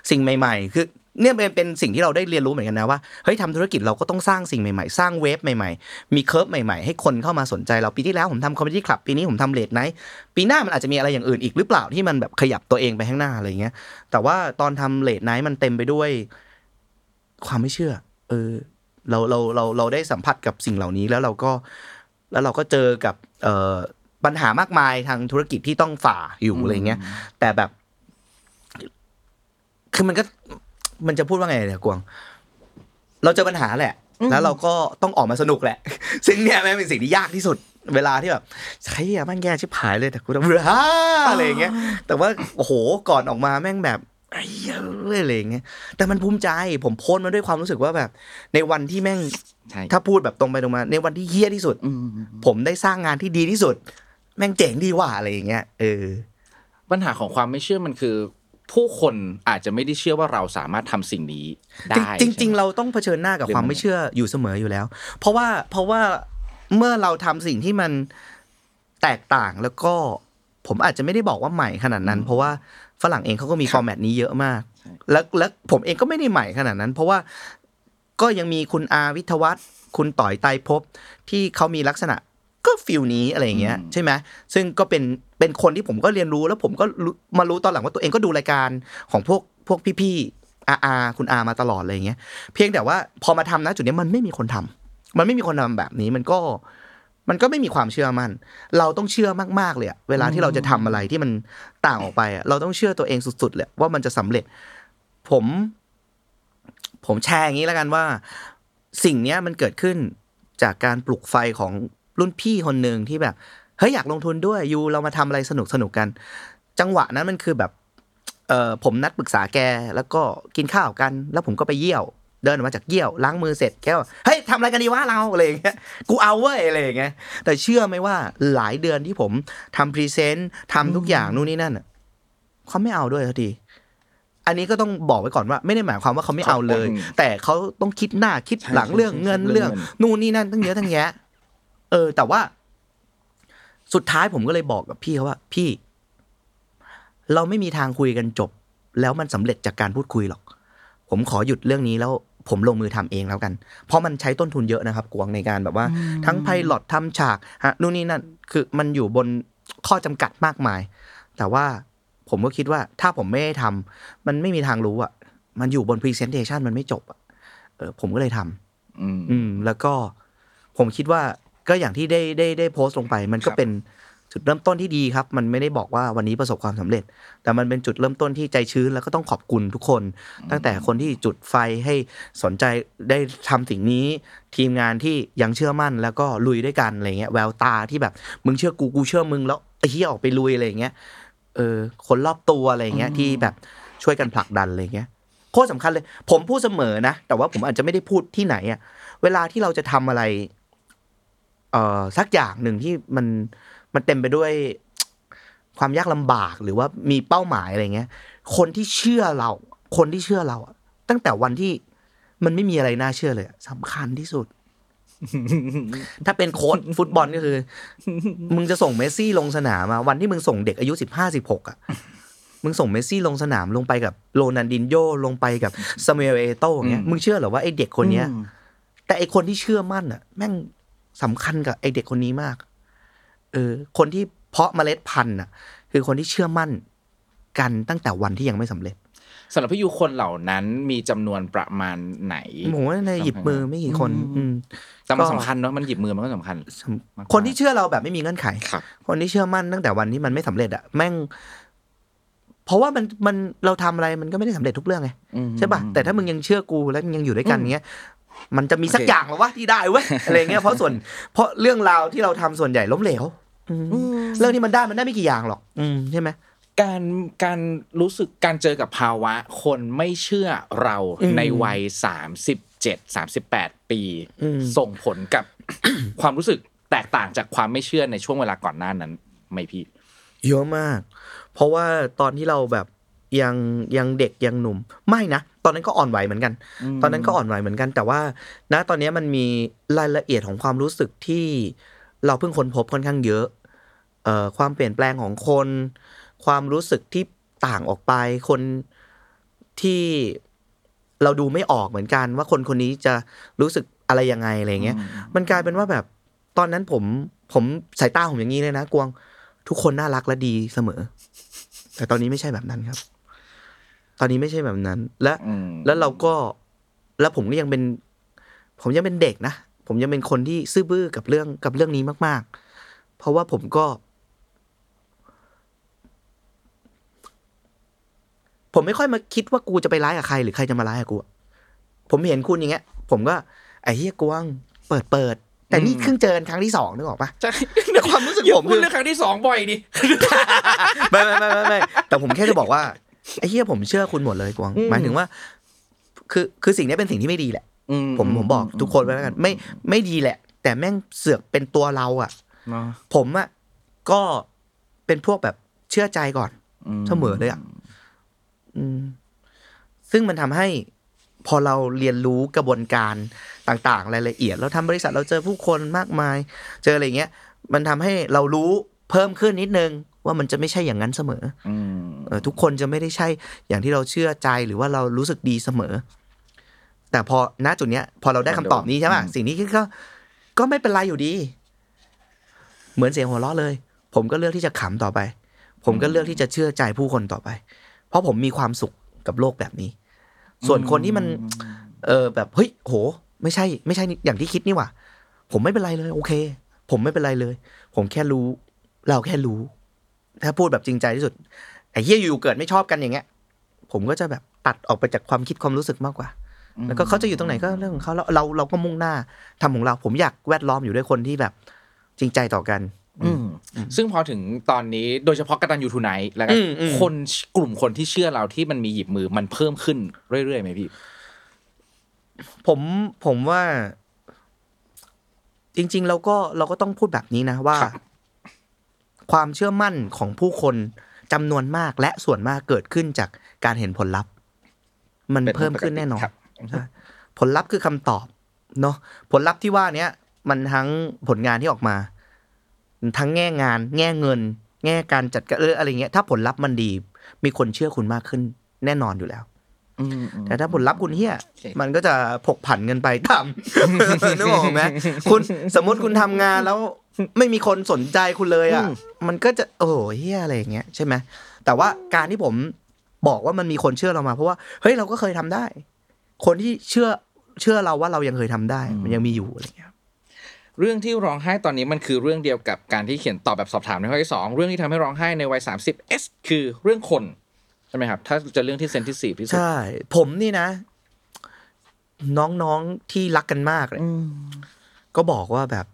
สิ่งใหม่ ๆ คือ เนี่ยเป็นเป็นสิ่งที่เราได้เรียนรู้เหมือนกันนะว่าเฮ้ยทำธุรกิจเราก็ต้องสร้างสิ่งใหม่ๆ สร้าง wave ใหม่ๆ มี curve ใหม่ๆ ให้คนเข้ามาสนใจเราปีที่แล้วผมทำ comedy club ปีนี้ผมทำ late night ปีหน้ามันอาจจะมีอะไรอย่างอื่นอีกหรือเปล่าที่มันแบบขยับตัวเองไปข้างหน้าอะไรเงี้ย แต่ว่าตอนทำ late night มันเต็มไปด้วย ความไม่เชื่อ เออ เราเราเราเราได้สัมผัสกับสิ่งเหล่านี้แล้วเราก็ แล้วเราก็เจอกับเอ่อปัญหามากมายทางธุรกิจที่ต้องฝ่าอยู่อะไรเงี้ย แต่แบบคือมันก็ มันจะพูดว่าไงเนี่ยกวางเราเจอปัญหาแหละ แล้วเราก็ต้องออกมาสนุกแหละ ซึ่งเนี่ยแม่งเป็นสิ่งที่ยากที่สุด เวลาที่แบบใช่อะแม่งแย่ชิบหายเลยแต่กูทำฮ่าอะไรอย่างเงี้ย แต่ว่าโอ้โหก่อนออกมาแม่งแบบไอ้เหี้ยอะไรอย่างเงี้ย แต่มันภูมิใจ ผมโพสต์มาด้วยความรู้สึกว่าแบบ ในวันที่แม่งใช่ถ้าพูดแบบตรงไปตรงมา ในวันที่เฮี้ยที่สุดอืมผมได้สร้างงานที่ดีที่สุด แม่งเจ๋งดีว่ะอะไรอย่างเงี้ย เออ ปัญหาของความไม่เชื่อมันคือ ผู้คนอาจจะไม่ได้เชื่อว่าเราสามารถทำสิ่งนี้ได้จริงจริงใช่ไหมๆเราต้องเผชิญหน้ากับหรือความมันไม่เชื่ออยู่เสมออยู่แล้ว เพราะว่าเพราะว่าเมื่อเราทำสิ่งที่มันแตกต่างแล้วก็ผมอาจจะไม่ได้บอกว่าใหม่ขนาดนั้น เพราะว่าฝรั่งเองเขาก็มีฟอร์แมตนี้เยอะมาก แล้วแล้วผมเองก็ไม่ได้ใหม่ขนาดนั้น เพราะว่าก็ยังมีคุณอาวิทยวัฒน์คุณต่อยไตรภพที่เขามีลักษณะ ก็ฟิลนี้อะไรอย่างเงี้ยอืมใช่ไหมซึ่งก็เป็นเป็นคนที่ผมก็เรียนรู้แล้วผมก็รู้มารู้ตอนหลังว่าตัวเองก็ดูรายการของพวกพวกพี่ๆอาอาคุณอามาตลอดอะไรอย่างเงี้ย เพียงแต่ว่าพอมาทำนะจุดเนี้ยมันไม่มีคนทำมันไม่มีคนทำแบบนี้มันก็มันก็ไม่มีความเชื่อมั่น เราต้องเชื่อมากๆเลยอะเวลาที่เราจะทำอะไรที่มันต่างออกไปอะเราต้องเชื่อตัวเองสุดๆเลยว่ามันจะสำเร็จ ผม ผมแชร์อย่างนี้แล้วกันว่า สิ่งเนี้ยมันเกิดขึ้นจากการปลุกไฟของ รุ่นพี่คนหนึ่งที่แบบเฮ้ยอยากลงทุนด้วยอยู่เรามาทำอะไรสนุกสนุกๆกัน จังหวะนั้นมันคือแบบเออผมนัดปรึกษาแกแล้วก็กินข้าวกัน แล้วผมก็ไปเยี่ยว เดินออกมาจากเยี่ยวล้างมือเสร็จแกก็เฮ้ยทำอะไรกันดีวะเราอะไรอย่างเงี้ยกูเอาเว้ยอะไรอย่างเงี้ยแต่เชื่อไหมว่าหลายเดือนที่ผมทำพรีเซนต์ทำทุกอย่างนู่นนี่นั่นอะเขาไม่เอาด้วยสักทีอันนี้ก็ต้องบอกไว้ก่อนว่า ไม่ได้หมายความว่าเขาไม่เอาเลยอืมแต่เขาต้องคิดหน้าคิดหลังใช่เรื่องใช่เงินใช่เรื่องเรื่องเงินนู่นนี่นั่นตั้งเยอะตั้งแยะ เออ แต่ว่า สุดท้ายผมก็เลยบอกกับพี่เขาว่า พี่ เราไม่มีทางคุยกันจบ แล้วมันสำเร็จจากการพูดคุยหรอก ผมขอหยุดเรื่องนี้แล้วผมลงมือทำเองแล้วกัน เพราะมันใช้ต้นทุนเยอะนะครับกวางในการแบบว่า ทั้งไพลอตทำฉากฮะนู่นนี่นั่นคือมันอยู่บนข้อจำกัดมากมาย แต่ว่าผมก็คิดว่าถ้าผมไม่ได้ทำมันไม่มีทางรู้อะ มันอยู่บนพรีเซนเทชันมันไม่จบอะเออผมก็เลยทำอืมอืมแล้วก็ผมคิดว่า ก็อย่างที่ได้ได้ได้โพสต์ลงไป มันก็ครับเป็นจุดเริ่มต้นที่ดีครับ มันไม่ได้บอกว่าวันนี้ประสบความสำเร็จ แต่มันเป็นจุดเริ่มต้นที่ใจชื้นแล้วก็ต้องขอบคุณทุกคน ตั้งแต่คนที่จุดไฟให้สนใจได้ทำสิ่งนี้ ทีมงานที่ยังเชื่อมั่นแล้วก็ลุยด้วยกันอะไรเงี้ยแววตาที่แบบมึงเชื่อกูกูเชื่อมึงแล้วไอ้เหี้ยออกไปลุยอะไรเงี้ยเออคนรอบตัวอะไรเงี้ยที่แบบช่วยกันผลักดันอะไรเงี้ยโคตรสำคัญเลย ผมพูดเสมอนะ แต่ว่าผมอาจจะไม่ได้พูดที่ไหนอะเวลาที่เราจะทำอะไร เอ่อสักอย่างหนึ่งที่มันมันเต็มไปด้วยความยากลำบากหรือว่ามีเป้าหมายอะไรเงี้ย คนที่เชื่อเรา คนที่เชื่อเราอะตั้งแต่วันที่มันไม่มีอะไรน่าเชื่อเลยอะสำคัญที่สุด ถ้าเป็นโค้ชฟุตบอลก็คือ มึงจะส่งเมสซี่ลงสนามมาวันที่มึงส่งเด็กอายุสิบห้าสิบหกอะมึงส่งเมสซี่ลงสนามลงไปกับโรนัลดินโญ่ลงไปกับซามูเอลเอโต้อย่างเงี้ยอืมมึงเชื่อเหรอว่าไอเด็กคนเนี้ยอืมแต่ไอคนที่เชื่อมั่นอะ แม่ง สำคัญกับไอเด็กคนนี้มาก เออ คนที่เพาะเมล็ดพันธุ์อะ คือคนที่เชื่อมั่นกันตั้งแต่วันที่ยังไม่สำเร็จสำหรับพี่ยูคนเหล่านั้นมีจำนวนประมาณไหนผมว่าในหยิบมือไม่กี่คน อืมแต่มันก็สำคัญเนาะมันหยิบมือมันก็สำคัญมากๆคนที่เชื่อเราแบบไม่มีเงื่อนไขครับคนที่เชื่อมั่นตั้งแต่วันที่มันไม่สำเร็จอะแม่ง เพราะว่ามันมันเราทำอะไรมันก็ไม่ได้สำเร็จทุกเรื่องไงอืมใช่ป่ะแต่ถ้ามึงยังเชื่อกูแล้วมึงยังอยู่ด้วยกันเงี้ย มันจะมีสักโอเคอย่างหรอวะที่ได้เว้ยอะไรเงี้ยเพราะส่วนเพราะเรื่องราวที่เราทำส่วนใหญ่ล้มเหลวอืมเรื่องที่มันได้มันได้ไม่กี่อย่างหรอก อืมใช่ไหมการการรู้สึกการเจอกับภาวะ คนไม่เชื่อเราอืมในวัยสามสิบเจ็ดสามสิบแปดปีอืมส่งผลกับความรู้สึกแตกต่างจากความไม่เชื่อในช่วงเวลาก่อนหน้านั้นไหมพี่เยอะมาก เพราะว่าตอนที่เราแบบ ยังยังเด็กยังหนุ่ม ไม่นะ ตอนนั้นก็อ่อนไหวเหมือนกัน ตอนนั้นก็อ่อนไหวเหมือนกัน แต่ว่าณตอนนี้มันมีรายละเอียดของความรู้สึกที่เราเพิ่งค้นพบค่อนข้างเยอะเอ่อความเปลี่ยนแปลงของคน ความรู้สึกที่ต่างออกไป คนที่เราดูไม่ออกเหมือนกัน ว่าคนคนนี้จะรู้สึกอะไรยังไงอะไรเงี้ย มันกลายเป็นว่าแบบตอนนั้นผมผมสายตาผมอย่างนี้เลยนะกวางทุกคนน่ารักและดีเสมอ แต่ตอนนี้ไม่ใช่แบบนั้นครับ ตอนนี้ไม่ใช่แบบนั้น และอืมแล้วเราก็แล้วผมก็ยังเป็น ผมยังเป็นเด็กนะผมยังเป็นคนที่ซื่อบื้อกับเรื่องกับเรื่องนี้มาก ๆ เพราะว่าผมก็ ผมไม่ค่อยมาคิดว่ากูจะไปร้ายกับใครหรือใครจะมาร้ายกับกูอะผมเห็นคุณอย่างเงี้ย ผมก็ไอ้เฮียกวางเปิดเปิดแต่นี่เพิ่งเจอกันครั้งที่สองนึกออกปะใช่แต่ความรู้สึกอย่าผมพูคืดอเรื่องครั้งที่สองบ่อยดิไม่ไม่ไม่ไม่ไม่แต่ผมแค่จะบอกว่า ไอ้เฮียผมเชื่อคุณหมดเลยกวางอืมหมายถึงว่า คือคือสิ่งนี้เป็นสิ่งที่ไม่ดีแหละอืผมผมบอกทุกคนไว้แล้วกัน ไม่ไม่ดีแหละ แต่แม่งเสือกเป็นตัวเราอะเนาะผมอะก็เป็นพวกแบบเชื่อใจก่อนเสมอเลยอะอืมซึ่งมันทำให้พอเราเรียนรู้กระบวนการต่างๆ รายละเอียด เราทำบริษัทเราเจอผู้คนมากมาย เจออะไรเงี้ย มันทำให้เรารู้เพิ่มขึ้นนิดนึง ว่ามันจะไม่ใช่อย่างนั้นเสมออืมเออทุกคนจะไม่ได้ใช่อย่างที่เราเชื่อใจหรือว่าเรารู้สึกดีเสมอ แต่พอณจุดเนี้ย พอเราได้คำตอบนี้ใช่ไหมสิ่งนี้ก็ก็ไม่เป็นไรอยู่ดี เหมือนเสียงหัวเราะเลย ผมก็เลือกที่จะขำต่อไป ผมก็เลือกที่จะเชื่อใจผู้คนต่อไป เพราะผมมีความสุขกับโลกแบบนี้ ส่วนคนที่มัน เออแบบเฮ้ยโห ไม่ใช่ ไม่ใช่อย่างที่คิดนี่หว่า ผมไม่เป็นไรเลย โอเค ผมไม่เป็นไรเลย ผมแค่รู้ เราแค่รู้ ถ้าพูดแบบจริงใจที่สุดไอ้เฮียอยู่เกิดไม่ชอบกันอย่างเงี้ย ผมก็จะแบบตัดออกไปจากความคิดความรู้สึกมากกว่า แล้วก็เขาจะอยู่ตรงไหนก็เรื่องของเขาแล้วเราเราก็มุ่งหน้าทำของเรา ผมอยากแวดล้อมอยู่ด้วยคนที่แบบจริงใจต่อกัน อืมซึ่งพอถึงตอนนี้โดยเฉพาะกตันยูทูไนท์แล้วก็อืมอืมคนกลุ่มคนที่เชื่อเราที่มันมีหยิบมือมันเพิ่มขึ้นเรื่อยๆไหมพี่ ผมผมว่า จริง ๆ เราก็เราก็ต้องพูดแบบนี้นะว่า ครับความเชื่อมั่นของผู้คนจำนวนมากและส่วนมากเกิดขึ้นจากการเห็นผลลัพธ์ มันเป็นเพิ่มขึ้นแน่นอนครับใช่ผลลัพธ์คือคำตอบเนาะผลลัพธ์ที่ว่าเนี้ยมันทั้งผลงานที่ออกมา ทั้งแง่งาน แง่เงิน แง่การจัดการเอออะไรเงี้ยถ้าผลลัพธ์มันดี มีคนเชื่อคุณมากขึ้นแน่นอนอยู่แล้วอืมอืม แต่ถ้าผลลัพธ์คุณเฮี้ยโอเคมันก็จะผกผันเงินไปตามนึกออกไหมคุณสมมติคุณทำงานแล้วไม่มีคนสนใจคุณเลยอะ มันก็จะโอ้โหเฮี้ยอะไรอย่างเงี้ยใช่ไหมแต่ว่าการที่ผมบอกว่ามันมีคนเชื่อเรามาเพราะว่าเฮ้ยเราก็เคยทำได้ คนที่เชื่อเชื่อเราว่าเรายังเคยทำได้ มันยังมีอยู่อะไรอย่างเงี้ยเรื่องที่ร้องไห้ตอนนี้มันคือเรื่องเดียวกับการที่เขียนตอบแบบสอบถามในข้อที่สองเรื่องที่ทำให้ร้องไห้ในวัย30 S คือเรื่องคนใช่ไหมครับ ถ้าจะเรื่องที่เซนทิซีฟที่สุด ใช่ ผมนี่นะ น้องๆที่รักกันมากเลยก็บอกว่าแบบ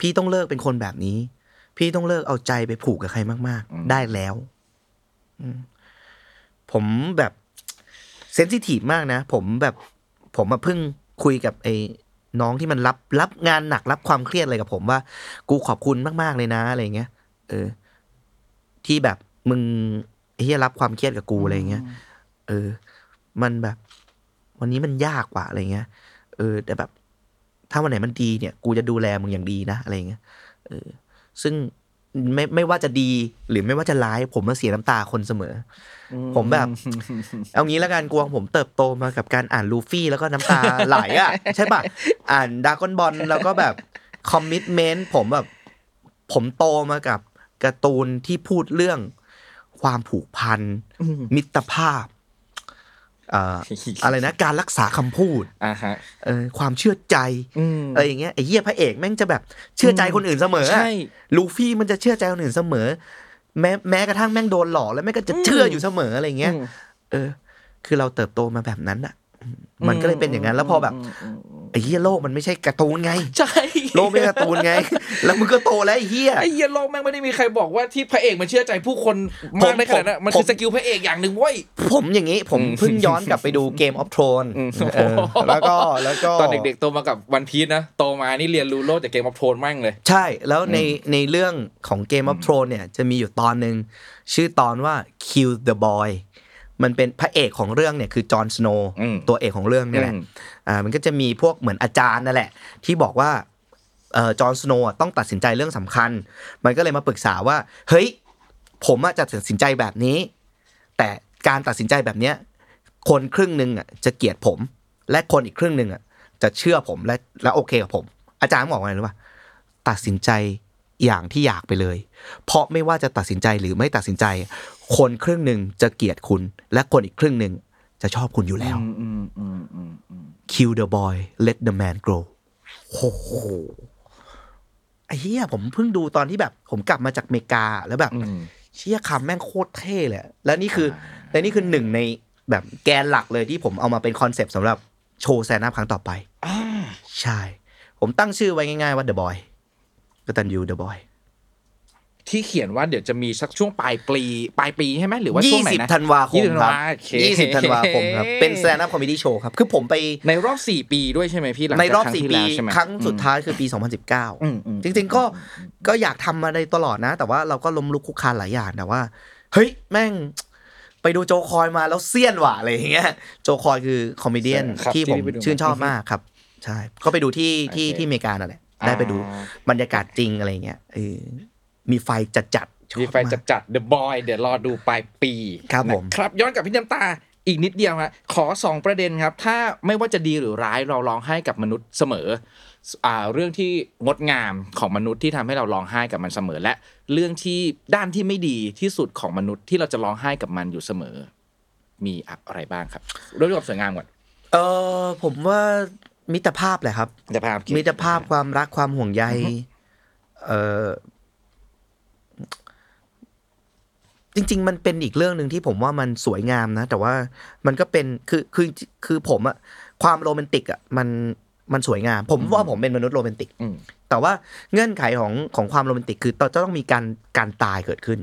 พี่ต้องเลิกเป็นคนแบบนี้ พี่ต้องเลิกเอาใจไปผูกกับใครมาก ๆ ได้แล้วอืมผมแบบเซนซิทีฟมากนะ ผมแบบ ผมมาเพิ่งคุยกับไอ้น้องที่มันรับรับงานหนักรับความเครียดอะไรกับผมว่า กูขอบคุณมาก ๆ เลยนะ อะไรเงี้ยเออ ที่แบบมึงไอ้ เฮียรับความเครียดกับกูอะไรเงี้ยเออ มันแบบ วันนี้มันยากกว่าอะไรเงี้ยเออ แต่แบบ ถ้าวันไหนมันดีเนี่ย กูจะดูแลมึงอย่างดีนะอะไรเงี้ยเออ ซึ่งไม่ไม่ว่าจะดีหรือไม่ว่าจะร้าย ผมมาเสียน้ำตาคนเสมออผมแบบ เอางี้แล้วกันกวงผมเติบโตมากับการอ่านลูฟี่แล้วก็น้ำตาไหลอะ ใช่ปะอ่านดากอนบอลแล้วก็แบบคอมมิชเมนต์ผมแบบ ผมโตมากับการ์ตูนที่พูดเรื่อง ความผูกพัน มิตรภาพเอ่ออะไรนะการรักษาคำพูดอ่าฮะเออความเชื่อใจอืมอะไรอย่างเงี้ยไอ้เหี้ยพระเอกแม่งจะแบบเชื่อใจคนอื่นเสมออะใช่ลูฟี่มันจะเชื่อใจคนอื่นเสมอ แม้แม้กระทั่งแม่งโดนหลอกแล้วแม่งก็จะเชื่ออยู่เสมออะไรอย่างเงี้ยอืมเออ คือเราเติบโตมาแบบนั้นอะอืมมันก็เลยเป็นอย่างนั้นแล้วพอแบบไอ้เหี้ยโลกมันไม่ใช่การ์ตูนไงใช่ โลกไม่ใช่การ์ตูนไง แล้วมึงก็โตแล้วไอ้เหี้ยไอ้เหี้ยโลกแม่งไม่ได้มีใครบอกว่าที่พระเอกมันเชื่อใจผู้คนมากในขนาดนั้นผมมันผมคือ skill พระเอกอย่างหนึ่งเว้ยผมอย่างนี้ผมอืมเพิ่งย้อนกลับไปดู Game of Thrones อืมแล้วก็แล้วก็ตอนเด็กๆโตมากับวันพีชนะโตมานี่เรียนรู้โลกจากเกมออฟโทนมั่งเลย ใช่แล้วในในเรื่องของ Game of Thrones เนี่ยจะมีอยู่ตอนหนึ่งชื่อตอนว่า Kill the Boy มันเป็นพระเอกของเรื่องเนี่ยคือจอห์นสโนว์อืมตัวเอกของเรื่องเนี่ยแหละอืมอ่ามันก็จะมีพวกเหมือนอาจารย์นั่นแหละ ที่บอกว่าเอ่อ จอห์นสโนว์อะต้องตัดสินใจเรื่องสำคัญ มันก็เลยมาปรึกษาว่า เฮ้ย ผมอะจะตัดสินใจแบบนี้ แต่การตัดสินใจแบบเนี้ย คนครึ่งหนึ่งอะจะเกลียดผม และคนอีกครึ่งหนึ่งอะจะเชื่อผมและและโอเคกับผม อาจารย์บอกว่าไงรู้ป่ะตัดสินใจอย่างที่อยากไปเลย เพราะไม่ว่าจะตัดสินใจหรือไม่ตัดสินใจ คนครึ่งหนึ่งจะเกลียดคุณ และคนอีกครึ่งหนึ่งจะชอบคุณอยู่แล้วอืมอืมอืมอืม kill the boy let the man grow โอ้โห ไอ้เหี้ยผมเพิ่งดูตอนที่แบบ ผมกลับมาจากอเมริกาแล้วแบบอืมเชี่ยคำแม่งโคตรเท่เลยอะแล้วนี่คือและนี่คือหนึ่งในแบบแกนหลักเลยที่ผมเอามาเป็นคอนเซปต์สำหรับโชว์ stand-up ครั้งต่อไปอ่าใช่ ผมตั้งชื่อไว้ง่ายๆว่า The Boy กตัญญู The Boy ที่เขียนว่าเดี๋ยวจะมีสักช่วงปลายปีปลายปีใช่ไหมหรือว่าช่วงไหนนะ20ธันวาคม20ธันครัวาโอเคบ20ธันวาคมครับเป็นแซนด์อัพคอม e ดี้โชว์ครับคือผมไปในรอบสี่ปีด้วยใช่ไหมพี่หลังในจากรอบครั้งสี่ที่ปีแล้วใช่ไหมครั้งสุดท้ายคือปีอืมอืม2019 จริง ๆ ก็ก็อยากทำมาในตลอดนะ แต่ว่าเราก็ล้มลุกคลุกคลานหลายอย่างแต่ว่า เฮ้ยแม่งไปดู Jo Koy มาแล้วเซียนว่ะอะไรอย่างเงี้ย Jo Koy คือ comedian ครับที่ผมที่ไปดูชื่นชอบมามากครับ ใช่ ก็ไปดูที่ที่โอเคที่อเมริกานั่นแหละได้ไปดูอ่าบรรยากาศจริงอะไรเงี้ยเออ มีไฟจัดจัดๆชอบมีไฟมาก จัดจัด The Boy เดี๋ยวรอดูปลายปีครับผม นะครับ ย้อนกลับที่น้ำตาอีกนิดเดียวฮะขอสองประเด็นครับ ถ้าไม่ว่าจะดีหรือร้ายเราร้องไห้กับมนุษย์เสมออ่าเรื่องที่งดงามของมนุษย์ที่ทำให้เราร้องไห้กับมันเสมอและ เรื่องที่ด้านที่ไม่ดีที่สุดของมนุษย์ที่เราจะร้องไห้กับมันอยู่เสมอ มีอะไรบ้างครับเรื่องความสวยงามก่อนเออผมว่ามิตรภาพแหละครับมิตรภาพมิตรภาพความรักความห่วงใยเออ จริง ๆ มันเป็นอีกเรื่องหนึ่งที่ผมว่ามันสวยงามนะ แต่ว่ามันก็เป็นคือคือคือผมอะความโรแมนติกอะมันมันสวยงาม ผมว่าผมเป็นมนุษย์โรแมนติกอืมแต่ว่าเงื่อนไขของของความโรแมนติกคือต้องจะต้องมีการการตายเกิดขึ้น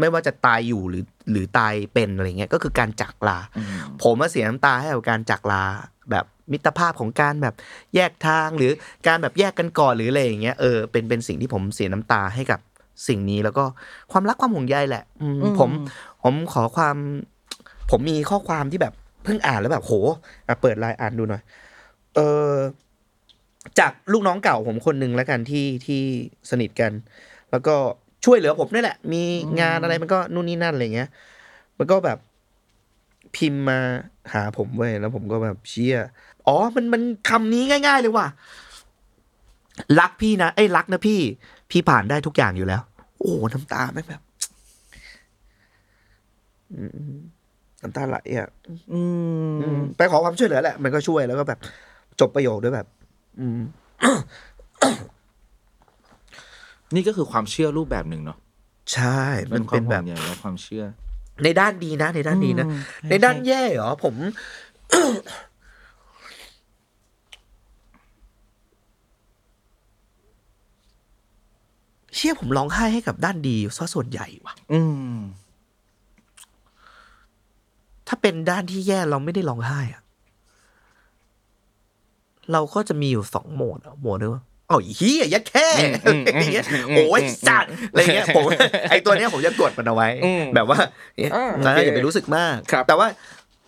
ไม่ว่าจะตายอยู่หรือหรือตายเป็นอะไรเงี้ยก็คือการจากลา ผมมาเสียน้ำตาให้กับการจากลาแบบมิตรภาพของการแบบแยกทางหรือการแบบแยกกันก่อนหรืออะไรอย่างเงี้ยเออเป็นเป็นสิ่งที่ผมเสียน้ำตาให้กับ สิ่งนี้แล้วก็ความรักความห่วงใยแหละอืมอืมผมผมขอความ ผมมีข้อความที่แบบเพิ่งอ่านแล้วแบบโหอะเปิดไลน์อ่านดูหน่อย เออจากลูกน้องเก่าผมคนหนึ่งแล้วกันที่ที่สนิทกัน แล้วก็ช่วยเหลือผมนี่แหละ มีงานอะไรมันก็นู่นนี่นั่นอะไรเงี้ย มันก็แบบพิมพ์มาหาผมเว้ยแล้วผมก็แบบเชี่ยอ๋อ มันมันคำนี้ง่าย ๆ เลยว่ะรักพี่นะไอ้ยรักนะพี่ พี่ผ่านได้ทุกอย่างอยู่แล้ว โอ้น้ำตาไม่งแบบอืมน้ำตาไหลอะอืมอืมไปขอความช่วยเหลือแหละ มันก็ช่วยแล้วก็แบบ จบประโยคด้วยแบบ อืม นี่ก็คือความเชื่อรูปแบบหนึ่งเนาะใช่ มันเป็นแบบความห่วงใยและความเชื่อ ในด้านดีนะ ในด้านดีนะอืมในด้านแย่เหรอผม เชื่อผมร้องไห้ให้กับด้านดีซะส่วนใหญ่ว่ะ อืม ถ้าเป็นด้านที่แย่เราไม่ได้ร้องไห้อะเราก็จะมีอยู่สองโหมดอะโหมดนึงว่าอ๋อเฮียยัดแค่อืมอะไรอย่างเงี้ยอืมอืมโอ้ยจัดอะไรเงี้ยผมไอตัวเนี้ยผมจะกดมันเอาไว้อืมแบบว่าเนี่ยอ่านะโอเคอย่าไปรู้สึกมากครับแต่ว่า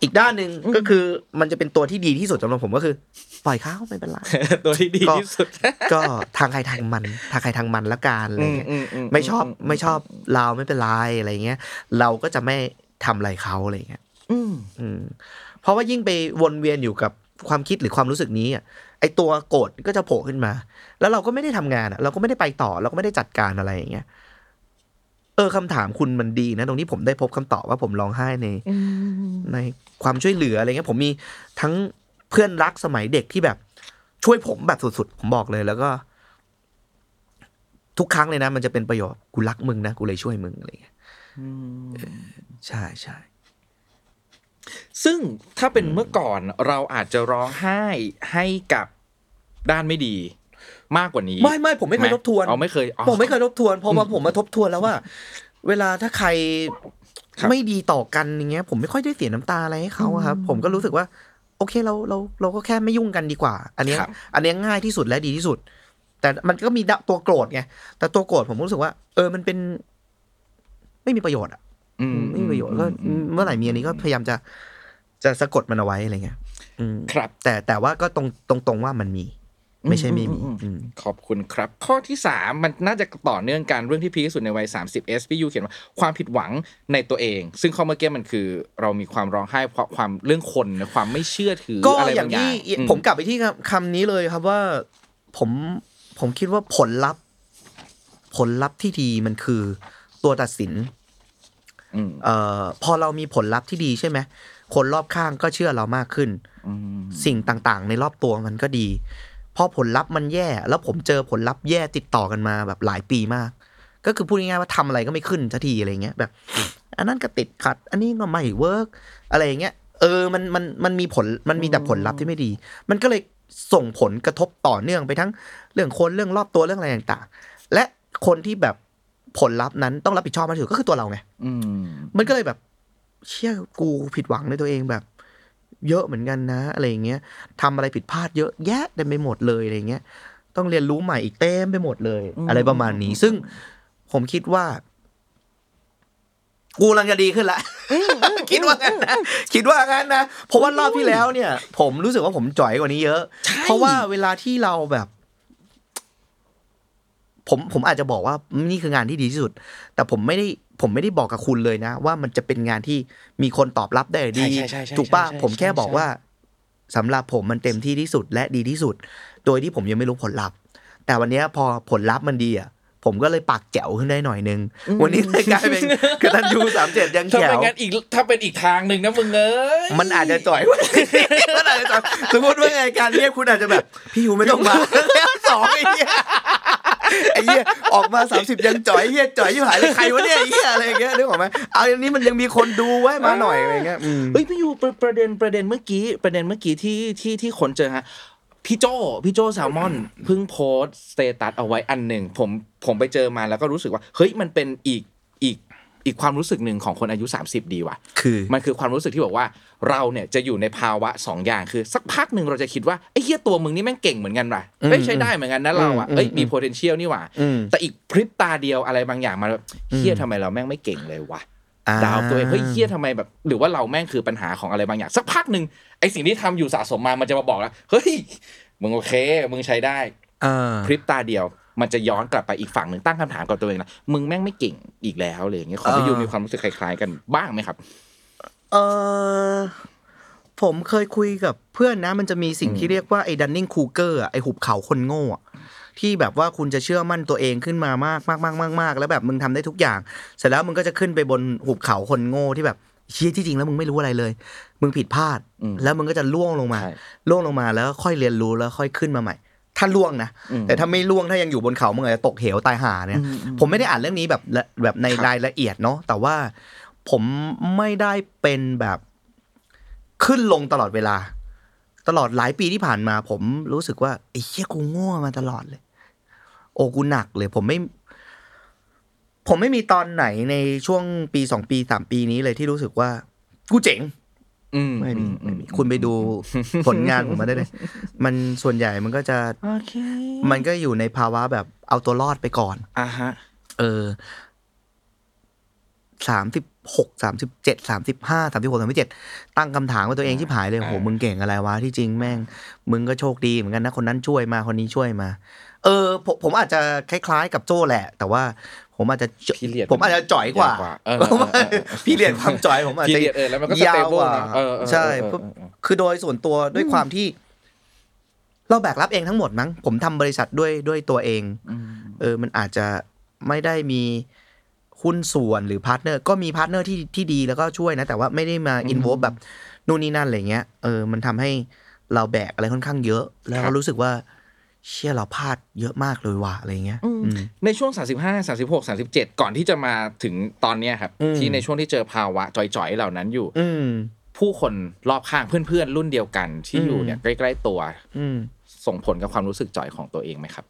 อีกด้านหนึ่งก็คือมันจะเป็นตัวที่ดีที่สุดสำหรับผมก็คือ ปล่อยเขาไม่เป็นไรตัวที่ดีก็ที่สุด ก็ทางใครทางมัน ทางใครทางมันละกันอะไรเงี้ยอืมอืมอืมไม่ชอบอืมไม่ชอบเราไม่เป็นไรอะไรเงี้ย เราก็จะไม่ทำอะไรเขาอะไรเงี้ยอืมอืมเพราะว่ายิ่งไปวนเวียนอยู่กับความคิดหรือความรู้สึกนี้อะไอตัวโกรธก็จะโผล่ขึ้นมา แล้วเราก็ไม่ได้ทำงานอะ เราก็ไม่ได้ไปต่อ เราก็ไม่ได้จัดการอะไรอย่างเงี้ยเออคำถามคุณมันดีนะ ตรงนี้ผมได้พบคำตอบว่าผมร้องไห้ใน ในความช่วยเหลืออะไรเงี้ยผมมีทั้งเพื่อนรักสมัยเด็กที่แบบช่วยผมแบบสุดๆ ผมบอกเลยแล้วก็ ทุกครั้งเลยนะ มันจะเป็นประโยชน์กูรักมึงนะกูเลยช่วยมึงอะไรเงี้ยเออใช่ใช่ซึ่งถ้าเป็นเมื่อก่อนเราอาจจะร้องไห้ให้กับด้านไม่ดี มากกว่านี้ ไม่ไม่ผมไม่เคยทบทวนเอาไม่เคยอ๋อผมไม่เคยทบทวนเพอมาผมมาทบทวนแล้วว่า เวลาถ้าใครครับ ไม่ดีต่อกันอย่างเงี้ย ผมไม่ค่อยได้เสียน้ำตาอะไรให้เขาอะครับ ผมก็รู้สึกว่า โอเคเราเราเราก็แค่ไม่ยุ่งกันดีกว่า อันเนี้ยครับอันเนี้ยง่ายที่สุดและดีที่สุด แต่มันก็มีดะตัวโกรธไงแต่ตัวโกรธผมรู้สึกว่า เออมันเป็น ไม่มีประโยชน์อะอืมไม่มีประโยชน์ก็อืมเมื่อไหร่มีอันนี้ก็พยายามจะจะสะกดมันเอาไว้อะไรเงี้ยอืมครับ แต่แต่ว่าก็ตรงตรงตรงว่ามันมี ไม่ใช่ไม่มีอืมอืมขอบคุณครับ ข้อที่ 3 มันน่าจะต่อเนื่องกันเรื่องที่พีคที่สุดในวัย 30 S พี่ยูเขียนว่าความผิดหวังในตัวเอง ซึ่งข้อเมื่อกี้มันคือ เรามีความร้องไห้เพราะความเรื่องคนนะความไม่เชื่อถือก็อะไรอย่าบางงอย่าที่งผมกลับไปที่คำคำนี้เลยครับว่าผมผมคิดว่าผลลัพธ์ ผลลัพธ์ที่ดีมันคือตัวตัดสินอืมเอ่อพอเรามีผลลัพธ์ที่ดีใช่ไหมคนรอบข้างก็เชื่อเรามากขึ้นอืมสิ่งต่างๆ ในรอบตัวมันก็ดี พอผลลัพธ์มันแย่ แล้วผมเจอผลลัพธ์แย่ติดต่อกันมาแบบหลายปีมาก ก็คือพูดง่ายๆว่าทำอะไรก็ไม่ขึ้นสักทีอะไรเงี้ยแบบ อันนั้นก็ติดขัด อันนี้ก็ไม่ work อะไรอย่างเงี้ยเออมันมันมันมีผลมันมีแต่ผลลัพธ์ที่ไม่ดี มันก็เลยส่งผลกระทบต่อเนื่องไปทั้งเรื่องคนเรื่องรอบตัวเรื่องอะไรต่างๆ และคนที่แบบผลลัพธ์นั้นต้องรับผิดชอบมากที่สุดก็คือตัวเราไงอืมมันก็เลยแบบ เชี่ยกูผิดหวังในตัวเองแบบ เยอะเหมือนกันนะ อะไรอย่างเงี้ยทำอะไรผิดพลาดเยอะแยะเต็มไปหมดเลยอะไรเงี้ย ต้องเรียนรู้ใหม่อีกเต็มไปหมดเลย อะไรประมาณนี้ ซึ่งผมคิดว่า กูกำลังจะดีขึ้นละคิดว่างั้นนะคิดว่างั้นนะเพราะว่ารอบที่แล้วเนี่ย ผมรู้สึกว่าผมจ่อยกว่านี้เยอะ เพราะว่าเวลาที่เราแบบผมผมอาจจะบอกว่านี่คืองานที่ดีที่สุด แต่ผมไม่ได้ ผมไม่ได้บอกกับคุณเลยนะ ว่ามันจะเป็นงานที่มีคนตอบรับได้ดี ถูกปะผมแค่บอกว่าสำหรับผมมันเต็มที่ที่สุดและดีที่สุด โดยที่ผมยังไม่รู้ผลลัพธ์ แต่วันนี้พอผลลัพธ์มันดีอะผมก็เลยปากแจ๋วขึ้นได้หน่อยนึง วันนี้เลยกลายเป็นกตันยูสามเจ็ดยังถ้าเป็นงั้นอีกถ้าเป็นอีกทางหนึ่งนะมึงเอ้ยมันอาจจะจ่อยมันอาจจะจ่อยสมมติว่าไงการเรียกคุณอาจจะแบบ พี่ยูไม่ต้องมาสองไอ้เหี้ย ไอ้เหี้ยออกมาสามสิบยังจ่อยเหี้ยจ่อยชิบหายเลยใครวะเนี่ยไอ้เหี้ยอะไรอย่างเงี้ยนึกออกไหมเอาอันนี้มันยังมีคนดูไว้มาหน่อยอะไรเงี้ยอืมเฮ้ยพี่ยูประประเด็นประเด็นเมื่อกี้ประเด็นเมื่อกี้ที่ที่ที่คนเจอฮะพี่โจพี่โจแซลมอนเพิ่งโพสต์ status เอาไว้อันหนึ่งผมผมไปเจอมาแล้วก็รู้สึกว่า เฮ้ยมันเป็นอีก อีกอีกความรู้สึกหนึ่งของคนอายุ 30 ดีว่ะ คือมันคือความรู้สึกที่บอกว่าเราเนี่ยจะอยู่ในภาวะสองอย่างคือ สักพักหนึ่งเราจะคิดว่าไอ้เฮียตัวมึงนี่แม่งเก่งเหมือนกันว่ะเฮ้ยใช้ได้เหมือนกันนะเราอะอืมเอ้ยมีอืม potential นี่หว่าอืมแต่อีกพริบตาเดียวอะไรบางอย่างมาแบบเฮียทำไมเราแม่งไม่เก่งเลยวะอ่าดาวตัวเองเฮ้ยเฮียทำไมแบบ หรือว่าเราแม่งคือปัญหาของอะไรบางอย่าง สักพักหนึ่งไอสิ่งที่ทำอยู่สะสมมามันจะมาบอกแล้วเฮ้ยมึงโอเคมึงใช้ได้อ่าพริบตาเดียว มันจะย้อนกลับไปอีกฝั่งหนึ่งตั้งคำถามกับตัวเองนะมึงแม่งไม่เก่งอีกแล้วเลยอย่างเงี้ยขอพี่ยูมีความรู้สึกคล้าย ๆ กันบ้างไหมครับ เออผมเคยคุยกับเพื่อนนะ มันจะมีสิ่งที่เรียกว่าไอ้ดันนิงคูเกอร์ไอ้หุบเขาคนโง่อะที่แบบว่าคุณจะเชื่อมั่นตัวเองขึ้นมามากมากมากมากมากแล้วแบบมึงทำได้ทุกอย่าง เสร็จแล้วมึงก็จะขึ้นไปบนหุบเขาคนโง่ที่แบบเชี่ยที่จริงแล้วมึงไม่รู้อะไรเลย มึงผิดพลาดอืมแล้วมึงก็จะล่วงลงมาใช่ล่วงลงมาแล้วค่อยเรียนรู้แล้วค่อยขึ้นมาใหม่ ถ้าล่วงนะอืมแต่ถ้าไม่ล่วงถ้ายังอยู่บนเขามึงอาจจะตกเหวตายห่าเนี่ย ผมไม่ได้อ่านเรื่องนี้แบบละแบบในครับรายละเอียดเนาะแต่ว่าผมไม่ได้เป็นแบบขึ้นลงตลอดเวลา ตลอดหลายปีที่ผ่านมา ผมรู้สึกว่าไอ้เหี้ยกูโง่มาตลอดเลย โอ้กูหนักเลย ผมไม่ ผมไม่มีตอนไหนในช่วงปีสองปีสามปีนี้เลยที่รู้สึกว่า กูเจ๋งอืม ไม่มีอืไม่มีคุณไปดูผลงานผมมาได้เลย มันส่วนใหญ่มันก็จะโอเคมันก็อยู่ในภาวะแบบเอาตัวรอดไปก่อนอ่าฮะ เออสามสิบหกสามสิบเจ็ดสามสิบห้าสามสิบหกสามสิบเจ็ดตั้งคำถามกับตัวเองที่ผายเลยโอ้โหมึงเก่งอะไรวะที่จริงแม่ง มึงก็โชคดีเหมือนกันนะคนนั้นช่วยมาคนนี้ช่วยมา เออผมผมอาจจะคล้าย ๆ กับโจ้แหละ แต่ว่า ผมอาจจะ Period ผมอาจจะจ่อยกว่าใหญ่กว่าเออผมว่าพี่เรียนความจ่อยผมอาจจะ Period เออแล้วมันก็ยาว stable กว่านะเออเออใช่เออเออเออคือโดยส่วนตัวด้วยความที่ เราแบกรับเองทั้งหมดมั้ง ผมทำบริษัทด้วยด้วยตัวเองเออมันอาจจะไม่ได้มีหุ้นส่วนหรือ partner ก็มี partner ที่ที่ดีแล้วก็ช่วยนะ แต่ว่าไม่ได้มาอินโวแบบนู่นนี่นั่นอะไรเงี้ยเออมันทำให้เราแบกอะไรค่อนข้างเยอะ แล้วก็ครับรู้สึกว่า เชื่อเราพลาดเยอะมากเลยว่ะอะไรเงี้ยอืมในช่วง 35 36 37 ก่อนที่จะมาถึงตอนเนี้ยครับ อืม ที่ในช่วงที่เจอภาวะจ่อยๆเหล่านั้นอยู่ อืม ผู้คนรอบข้างเพื่อนๆรุ่นเดียวกันที่อยู่เนี่ยใกล้ ๆ ตัวอืม ส่งผลกับความรู้สึกจ่อยของตัวเองไหมครับ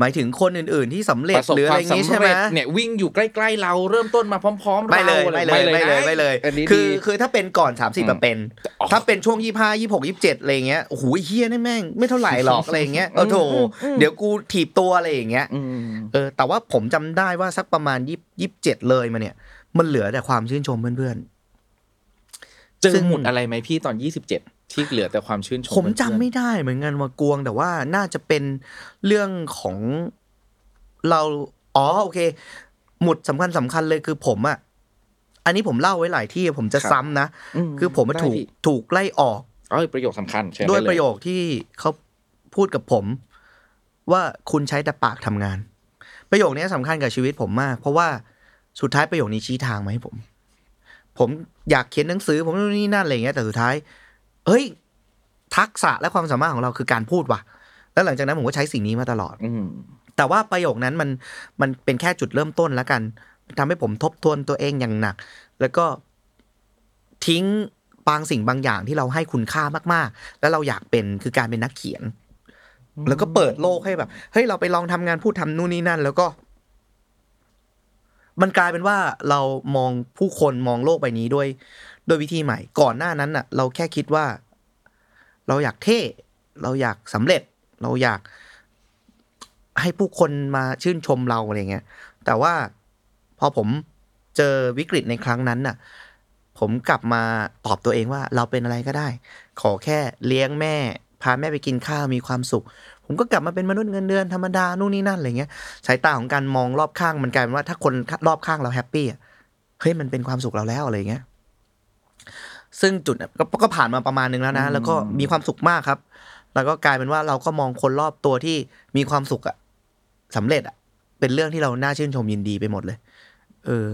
หมายถึงคนอื่น ๆ ที่สำเร็จประสบหรือคอะวาไรมอย่างงี้สำใช่ไหมเร็จเนี่ยวิ่งอยู่ใกล้ ๆ เราเริ่มต้นมาพร้อมๆไม่เลยราไม่เลยไม่เลยไม่เลยอันนี้คือดีคือถ้าเป็นก่อน 30มสิบอืมเป็นอ๋อถ้าเป็นช่วงยี่ห้ายี่หกยี่เจ็ดอะไรอย่างเงี้ยโอ้โหเฮียนี่แม่งไม่เท่าไหร่หรอกอะไรอย่างเงี้ยเออโถเดี๋ยวกูถีบตัวอะไรอย่างเงี้ยอืมเออแต่ว่าผมจำได้ว่าสักประมาณยี่ยี่เจ็ดเลยมาเนี่ย มันเหลือแต่ความชื่นชมเพื่อนเจอซึ่งหมุดอะไรไหมพี่ตอน27 ที่เหลือแต่ความชื่นชมๆผมจำเพื่อนๆไม่ได้เหมือนกันว่ากวง แต่ว่าน่าจะเป็นเรื่องของเราอ๋อโอเค หมุดสำคัญสำคัญเลยคือผมอะอันนี้ผมเล่าไว้หลายที่ผมจะซ้ำนะมคือผมอะได้ถูกพี่ถูกไล่ออกเอ้ยประโยคสำคัญเชิญด้วยได้เลประโยคที่เขาพูดกับผม ว่าคุณใช้แต่ปากทำงาน ประโยคนี้สำคัญกับชีวิตผมมาก เพราะว่าสุดท้ายประโยคนี้ชี้ทางมาให้ผม ผมอยากเขียนหนังสือ ผมนู่นนี่นั่นอะไรอย่างเงี้ยแต่สุดท้าย เฮ้ย ทักษะและความสามารถของเราคือการพูดว่ะ แล้วหลังจากนั้นผมก็ใช้สิ่งนี้มาตลอด อืมแต่ว่าประโยคนั้นมันมันเป็นแค่จุดเริ่มต้นแล้วกันทำให้ผมทบทวนตัวเองอย่างหนัก แล้วก็ทิ้งบางสิ่งบางอย่างที่เราให้คุณค่ามากๆ แล้วเราอยากเป็นคือการเป็นนักเขียน แล้วก็เปิดโลกให้แบบเฮ้ยเราไปลองทำงานพูดทำนู่นนี่นั่น แล้วก็ มันกลายเป็นว่าเรามองผู้คนมองโลกใบนี้ด้วย ด้วยวิธีใหม่ ก่อนหน้านั้นน่ะ เราแค่คิดว่า เราอยากเท่ เราอยากสำเร็จ เราอยากให้ผู้คนมาชื่นชมเราอะไรเงี้ย แต่ว่าพอผมเจอวิกฤตในครั้งนั้นน่ะ ผมกลับมาตอบตัวเองว่าเราเป็นอะไรก็ได้ ขอแค่เลี้ยงแม่ พาแม่ไปกินข้าวมีความสุข ผมก็กลับมาเป็นมนุษย์เงินเดือนธรรมดานู่นนี่นั่นอะไรเงี้ยสายตาของการมองรอบข้างมันกลายเป็นว่าถ้าคนรอบข้างเราแฮปปี้เฮ้ยมันเป็นความสุขเราแล้วอะไรเงี้ย ซึ่งจุดน่ะก็ก็ผ่านมาประมาณนึงแล้วนะ แล้วก็มีความสุขมากครับ แล้วก็กลายเป็นว่าเราก็มองคนรอบตัวที่มีความสุขอะสำเร็จอะเป็นเรื่องที่เราน่าชื่นชมยินดีไปหมดเลย เออ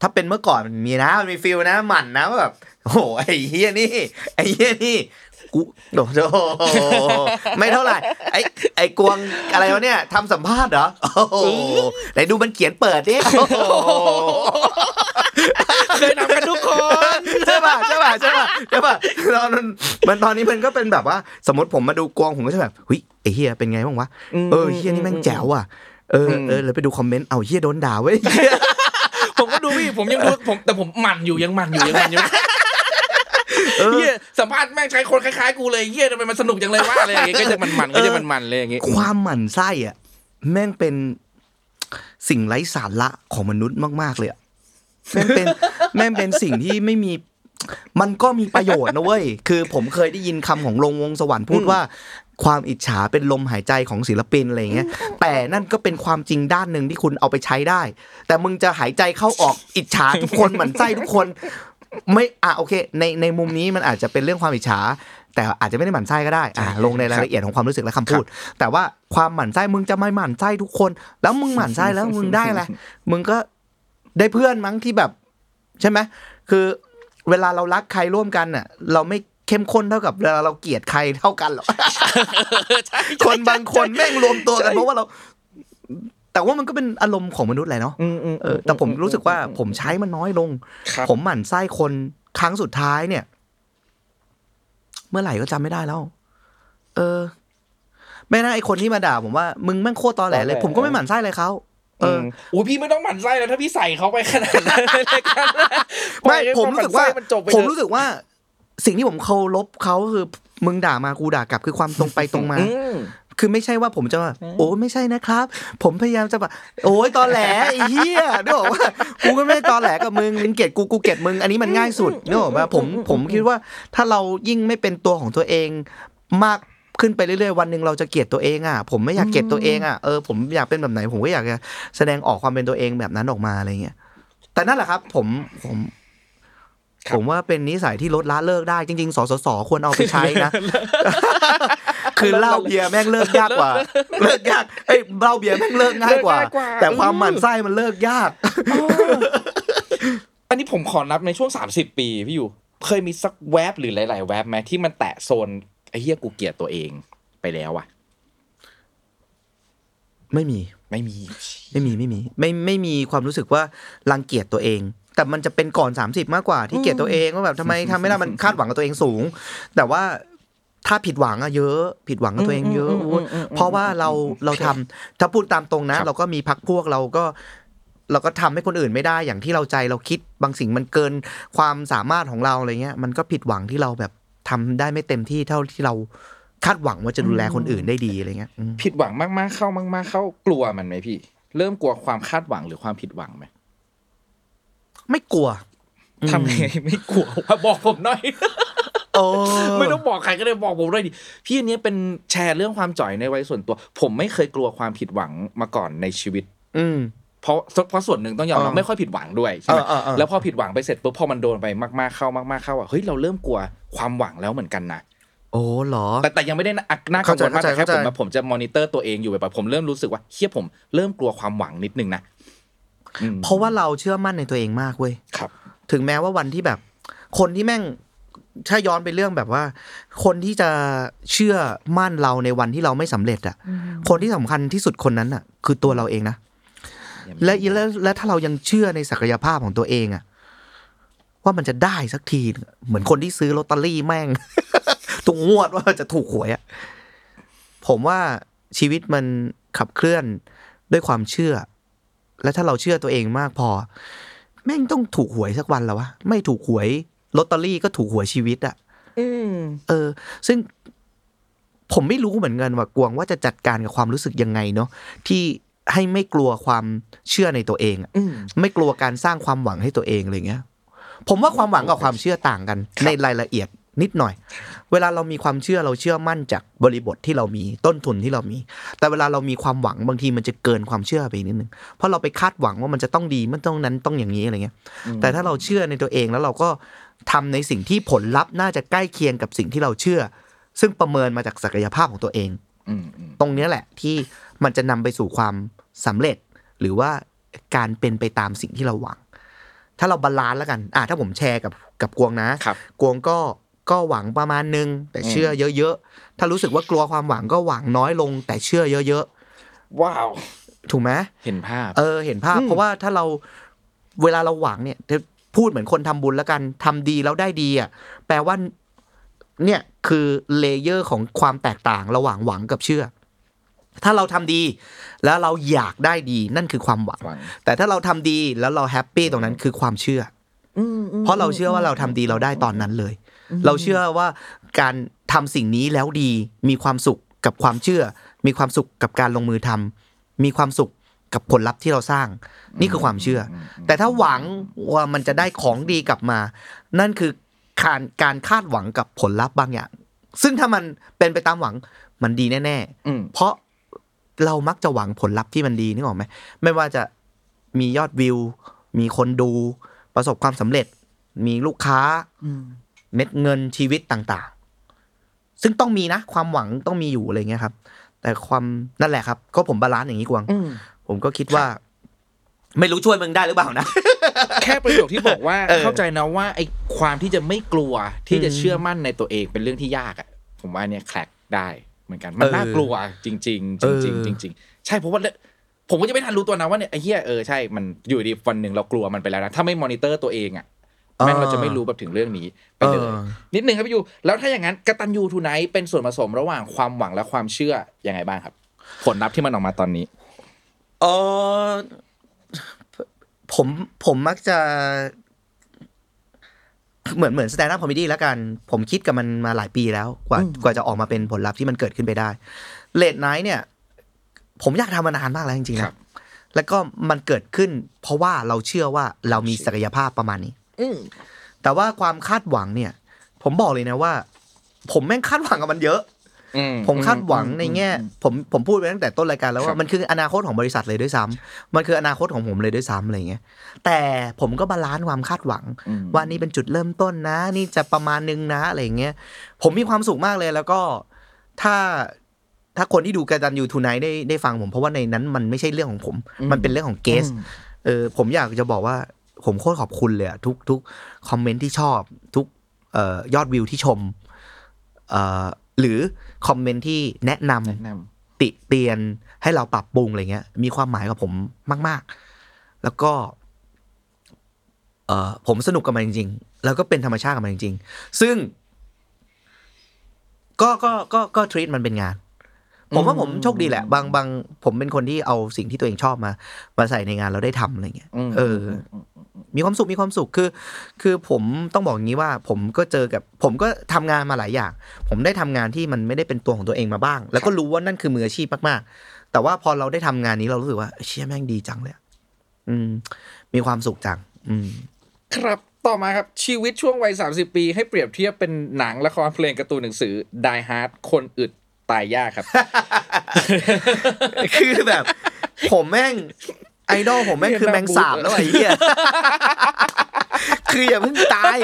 ถ้าเป็นเมื่อก่อนมันมีนะมันมีฟิลนะหมั่นนะว่าแบบโอ้โหไอ้เฮียนี่ไอ้เฮียนี่กูโอ้โหไม่เท่าไหร่ไอ้ไอ้กวงอะไรวะเนี่ยทำสัมภาษณ์เหรอโอ้โหไหนดูมันเขียนเปิดดิโอ้โหเคยนำกันทุกคนใช่ป่ะใช่ป่ะใช่ป่ะใช่ป่ะตอนนั้นมันตอนนี้มันก็เป็นแบบว่า สมมติผมมาดูกวงผมก็จะแบบเฮ้ยไอ้เฮียเป็นไงบ้างวะเออเฮียนี่แม่งแจ๋วอะเออเออเลยไปดูคอมเมนต์เอาเฮียโดนด่าเว้ยผมก็ดู พี่ผมยังดูผมแต่ผมหมั่นอยู่ยังหมั่นอยู่ยังหมั่นอยู่เฮียสัมภาษณ์แม่งใช้คนคล้ายๆกูเลยเฮียทำไมมันสนุกจังเลยว่าอะไรอย่างเงี้ยก็จะมันมันๆก็จะมันมันๆเลยอย่างเงี้ยความหมั่นไส้อะแม่งเป็นสิ่งไร้สาระของมนุษย์มาก ๆเลยอะแม่งเป็นแม่งเป็นสิ่งที่ไม่มีมันก็มีประโยชน์นะเว้ย คือผมเคยได้ยินคำของลงวงสวรรค์พูดว่า ความอิจฉาเป็นลมหายใจของศิลปินอะไรอย่างเงี้ยแต่นั่นก็เป็นความจริงด้านหนึ่งที่คุณเอาไปใช้ได้ แต่มึงจะหายใจเข้าออกอิจฉาทุกคนหมั่นไส้ทุกคน ไม่อะโอเค ในในมุมนี้มันอาจจะเป็นเรื่องความอิจฉาแต่อาจจะไม่ได้หมั่นไส้ก็ได้อ่าลงในรายละเอียดของความรู้สึกและคำพูด แต่ว่าความหมั่นไส้มึงจะไม่หมั่นไส้ทุกคน แล้วมึงหมั่นไส้แล้วมึงได้อะไรมึงก็ได้เพื่อนมั้งที่แบบ ใช่ไหมคือเวลาเรารักใครร่วมกันน่ะ เราไม่ เข้มข้นเท่ากับเวลาเราเกลียดใครเท่ากันหรอกคนบางคนแม่งรวมตัวกันเพราะว่าเรา แต่ว่ามันก็เป็นอารมณ์ของมนุษย์แหละเนาะอืมอืมเออแต่ผมรู้สึกว่าผมใช้มันน้อยลงครับผมหมั่นไส้คนครั้งสุดท้ายเนี่ย เมื่อไหร่ก็จำไม่ได้แล้ว เออไม่นะไอคนที่มาด่าผมว่ามึงแม่งโคตรตอแหลเลย ผมก็ไม่หมั่นไส้เลยเขาเออโอ้ยพี่ไม่ต้องหมั่นไส้แล้วถ้าพี่ใส่เขาไปขนาดนั้นเลยรายการปล่ไม่อยให้ผมรู้สึกว่านนจบไปผมเถอะรู้สึกว่า สิ่งที่ผมเคารพเขาคือมึงด่ามากูด่ากลับคือความตรงไปตรงมาอืมคือไม่ใช่ว่าผมจะว่าโอ้ไม่ใช่นะครับ ผมพยายามจะแบบโอ้ยตอแหลไอ้เหี้ยนึกออกว่ากูก็ไม่ได้ตอแหลกับมึงมึงเกลียดกูกูเกลียดมึงอันนี้มันง่ายสุดนึกออกว่าผมผมคิดว่าถ้าเรายิ่งไม่เป็นตัวของตัวเองมากขึ้นไปเรื่อยๆวันหนึ่งเราจะเกลียดตัวเองอะผมไม่อยากเกลียดตัวเองอะเออผมอยากเป็นแบบไหนผมก็อยากจะแสดงออกความเป็นตัวเองแบบนั้นออกมาอะไรเงี้ยแต่นั่นแหละครับ ผมผมครับ ผมว่าเป็นนิสัยที่ลดละเลิกได้จริง ๆ สสสควรเอาไปใช้นะ คือเหล้าเบียร์แม่งเลิกยากกว่า เลิกยากเอ้ยเหล้าเบียร์แม่งเลิกง่ายกว่าเลิกง่ายกว่า แต่ความหมั่นไส้มันเลิกยาก อันนี้ผมขอนับในช่วง 30 ปีพี่อยู่ เคยมีสักแวบหรือหลาย ๆ แวบไหมที่มันแตะโซนไอ้เฮียกูเกลียดตัวเองไปแล้วอะไม่มี ไม่มี ไม่มีไม่มี ไม่ไม่มีความรู้สึกว่ารังเกียจตัวเอง แต่มันจะเป็นก่อน 30 มากกว่าที่เกลียดตัวเองว่าแบบทำไมทำไม่ได้มันคาดหวังกับตัวเองสูง แต่ว่าถ้าผิดหวังอะเยอะผิดหวังกับตัวเองเยอะโอ้ยเพราะว่าเราเราทำถ้าพูดตามตรงนะ เราก็มีพักพวกเราก็เราก็ทำให้คนอื่นไม่ได้อย่างที่เราใจเราคิดบางสิ่งมันเกินความสามารถของเราอะไรเงี้ย มันก็ผิดหวังที่เราแบบทำได้ไม่เต็มที่เท่าที่เราคาดหวังว่าจะดูแลคนอื่นได้ดีอะไรเงี้ยอืมผิดหวังมากๆเข้ามาก ๆ เข้ากลัวมันไหมพี่ เริ่มกลัวความคาดหวังหรือความผิดหวังไหม ไม่กลัวทำไงไม่กลัวว่าบอกผมหน่อยโอ้ไม่ต้องบอกใครก็ได้บอกผมด้วยดิพี่อันนี้เป็นแชร์เรื่องความจ่อยในวัยส่วนตัว ผมไม่เคยกลัวความผิดหวังมาก่อนในชีวิต อืมเพราะเพราะส่วนหนึ่งต้องยอมรับเออไม่ค่อยผิดหวังด้วยใช่ไหมเออเออเออแล้วพอผิดหวังไปเสร็จปุ๊บพอมันโดนไปมากๆเข้ามากๆเข้าอะเฮ้ยเราเริ่มกลัวความหวังแล้วเหมือนกันนะโอ้เหรอแต่แต่ยังไม่ได้น่าน่ากังวลมากเข้าใจแต่แค่ผมเข้าใจมาผมจะมอนิเตอร์ตัวเองอยู่แบบผมเริ่มรู้สึกว่าเฮียผมเริ่มกลัวความหวังนิดนึงนะอืม เพราะว่าเราเชื่อมั่นในตัวเองมากเว้ยครับ ถึงแม้ว่าวันที่แบบ คนที่แม่งถ้าย้อนไปเรื่องแบบว่า คนที่จะเชื่อมั่นเราในวันที่เราไม่สำเร็จอะ คนที่สำคัญที่สุดคนนั้นอะ คือตัวเราเองนะและและและถ้าเรายังเชื่อในศักยภาพของตัวเองอะ ว่ามันจะได้สักทีนึงอะเหมือนคนที่ซื้อลอตเตอรี่แม่งตุงงวดว่าจะถูกหวยอะผมว่าชีวิตมันขับเคลื่อนด้วยความเชื่อ และถ้าเราเชื่อตัวเองมากพอ แม่งต้องถูกหวยสักวันแล้ววะไม่ถูกหวยลอตเตอรี่ก็ถูกหวยชีวิตอะอืมเออ ซึ่งผมไม่รู้เหมือนกันว่ากวงว่าจะจัดการกับความรู้สึกยังไงเนาะที่ให้ไม่กลัวความเชื่อในตัวเองอะอืมไม่กลัวการสร้างความหวังให้ตัวเองอะไรเงี้ย ผมว่าความหวังกับความเชื่อต่างกัน ในรายละเอียด นิดหน่อย เวลาเรามีความเชื่อเราเชื่อมั่นจากบริบทที่เรามีต้นทุนที่เรามี แต่เวลาเรามีความหวังบางทีมันจะเกินความเชื่อไปนิดนึงเพราะเราไปคาดหวังว่ามันจะต้องดีมันต้องนั้นต้องอย่างนี้อะไรเงี้ย แต่ถ้าเราเชื่อในตัวเองแล้วเราก็ทำในสิ่งที่ผลลัพธ์น่าจะใกล้เคียงกับสิ่งที่เราเชื่อ ซึ่งประเมินมาจากศักยภาพของตัวเองอืมอืมตรงเนี้ยแหละที่มันจะนำไปสู่ความสำเร็จ หรือว่าการเป็นไปตามสิ่งที่เราหวัง ถ้าเรา balance แล้วกัน อะถ้าผมแชร์กับกับกวงนะครับกวงก็ ก็หวังประมาณนึง แต่เชื่อเยอะๆ ถ้ารู้สึกว่ากลัวความหวังก็หวังน้อยลง แต่เชื่อเยอะว้าวๆถูกไหมเห็นภาพ เออ เห็นภาพ เพราะว่าถ้าเราเวลาเราหวังเนี่ยจะพูดเหมือนคนทำบุญแล้วกันทำดีแล้วได้ดีอะแปลว่า เนี่ยคือ layer ของความแตกต่างระหว่างหวังกับเชื่อ ถ้าเราทำดี แล้วเราอยากได้ดีนั่นคือความหวังหวังแต่ถ้าเราทำดีแล้วเรา happy ตรงนั้นคือความเชื่ออเพราะเราเชื่อว่าเราทำดีเราได้ตอนนั้นเลย เราเชื่อว่าการทำสิ่งนี้แล้วดีมีความสุขกับความเชื่อ มีความสุขกับการลงมือทำมีความสุขกับผลลัพธ์ที่เราสร้าง นี่คือความเชื่ออแต่ถ้าหวังว่ามันจะได้ของดีกลับมา นั่นคือการการคาดหวังกับผลลัพธ์บางอย่าง ซึ่งถ้ามันเป็นไปตามหวังมันดีแน่อืมๆเพราะเรามักจะหวังผลลัพธ์ที่มันดีนึกออกไหมไม่ว่าจะมียอดวิว มีคนดู ประสบความสำเร็จ มีลูกค้า เม็ดเงินชีวิตต่างๆ ซึ่งต้องมีนะ ความหวังต้องมีอยู่อะไรเงี้ยครับ แต่ความนั่นแหละครับ ก็ผม balance อย่างนี้กวางอืมผมก็คิดว่า ไม่รู้ช่วยมึงได้หรือเปล่านะ แค่ประโยคที่บอกว่าเออเข้าใจนะว่าไอ้ความที่จะไม่กลัวที่จะเชื่อมั่นในตัวเองเป็นเรื่องที่ยากอะ ผมว่าเนี่ย crack ได้เหมือนกันมันเออน่ากลัวจริง ๆ จริงเออๆจริง ๆ ใช่เพราะว่าผมก็จะไม่ทันรู้ตัวนะว่าเนี่ยไอ้เหี้ยเออใช่มันอยู่ดีวันหนึ่งเรากลัวมันไปแล้วนะถ้าไม่มอนิเตอร์ตัวเองอะ แม่งเราจะไม่รู้แบบถึงเรื่องนี้ไปเลยเออนิดนึงครับพี่ยูแล้วถ้าอย่างนั้นกตัญญู Tonight เป็นส่วนผสมระหว่างความหวังและความเชื่อยังไงบ้างครับ ผลลัพธ์ที่มันออกมาตอนนี้เออผมผมมักจะ เหมือนเหมือน stand-up comedy แล้วกัน ผมคิดกับมันมาหลายปีแล้วกว่ากว่าจะออกมาเป็นผลลัพธ์ที่มันเกิดขึ้นไปได้ late night เนี่ย ผมอยากทำมานานมากแล้วจริงๆนะครับแล้วก็มันเกิดขึ้น เพราะว่าเราเชื่อว่าเรามีศักยภาพประมาณนี้ อืมแต่ว่าความคาดหวังเนี่ย ผมบอกเลยนะว่า ผมแม่งคาดหวังกับมันเยอะอืผมคาดหวังในแง่ ผมผมพูดไปตั้งแต่ต้นรายการแล้วครัว่ามันคืออนาคตของบริษัทเลยด้วยซ้ำมันคืออนาคตของผมเลยด้วยซ้ำอะไรเงี้ย แต่ผมก็ balance ความคาดหวังอืมว่านี่เป็นจุดเริ่มต้นนะ นี่จะประมาณนึงนะอะไรเงี้ย ผมมีความสุขมากเลยแล้วก็ถ้าถ้าคนที่ดูกตัญญู Tonight ได้ได้ฟังผม เพราะว่าในนั้นมันไม่ใช่เรื่องของผม มันเป็นเรื่องของเกสเออผมอยากจะบอกว่า ผมโคตรขอบคุณเลยอะทุกทุกคอมเมนต์ที่ชอบทุกเอ่อยอดวิวที่ชมเอ่อหรือคอมเมนต์ที่แนะนำแนะนติเตียนให้เราปรับปรุงอะไรเงี้ย มีความหมายกับผมมาก ๆ แล้วก็เอ่อผมสนุกกับมันจริง ๆ แล้วก็เป็นธรรมชาติกับมันจริง ๆ ซึ่ง ก็ก็ก็ก็ทรีตมันเป็นงาน ผมว่าผมโชคดีแหละ บางบางผมเป็นคนที่เอาสิ่งที่ตัวเองชอบมา มาใส่ในงานเราได้ทำอะไรเงี้ยอืมเอออ มีความสุขมีความสุขคือ คือผมต้องบอกอย่างนี้ว่าผมก็เจอกับ ผมก็ทำงานมาหลายอย่าง ผมได้ทำงานที่มันไม่ได้เป็นตัวของตัวเองมาบ้าง แล้วก็รู้ว่านั่นคือมืออาชีพมากๆ แต่ว่าพอเราได้ทำงานนี้เรารู้สึกว่าเชี่ยแม่งดีจังเลยอะอืม มีความสุขจัง อืมำครับต่อมาครับ ชีวิตช่วงวัย30ปี ให้เปรียบเทียบเป็นหนังละครเพลงการ์ตูนหนังสือ Die Hard คนอึดตายยากครับ คือแบบ ผมแม่ง ไอดอลผมแม่งคือแมงสาบแล้วไอ้เหี้ยคืออย่าเพิ่งตาย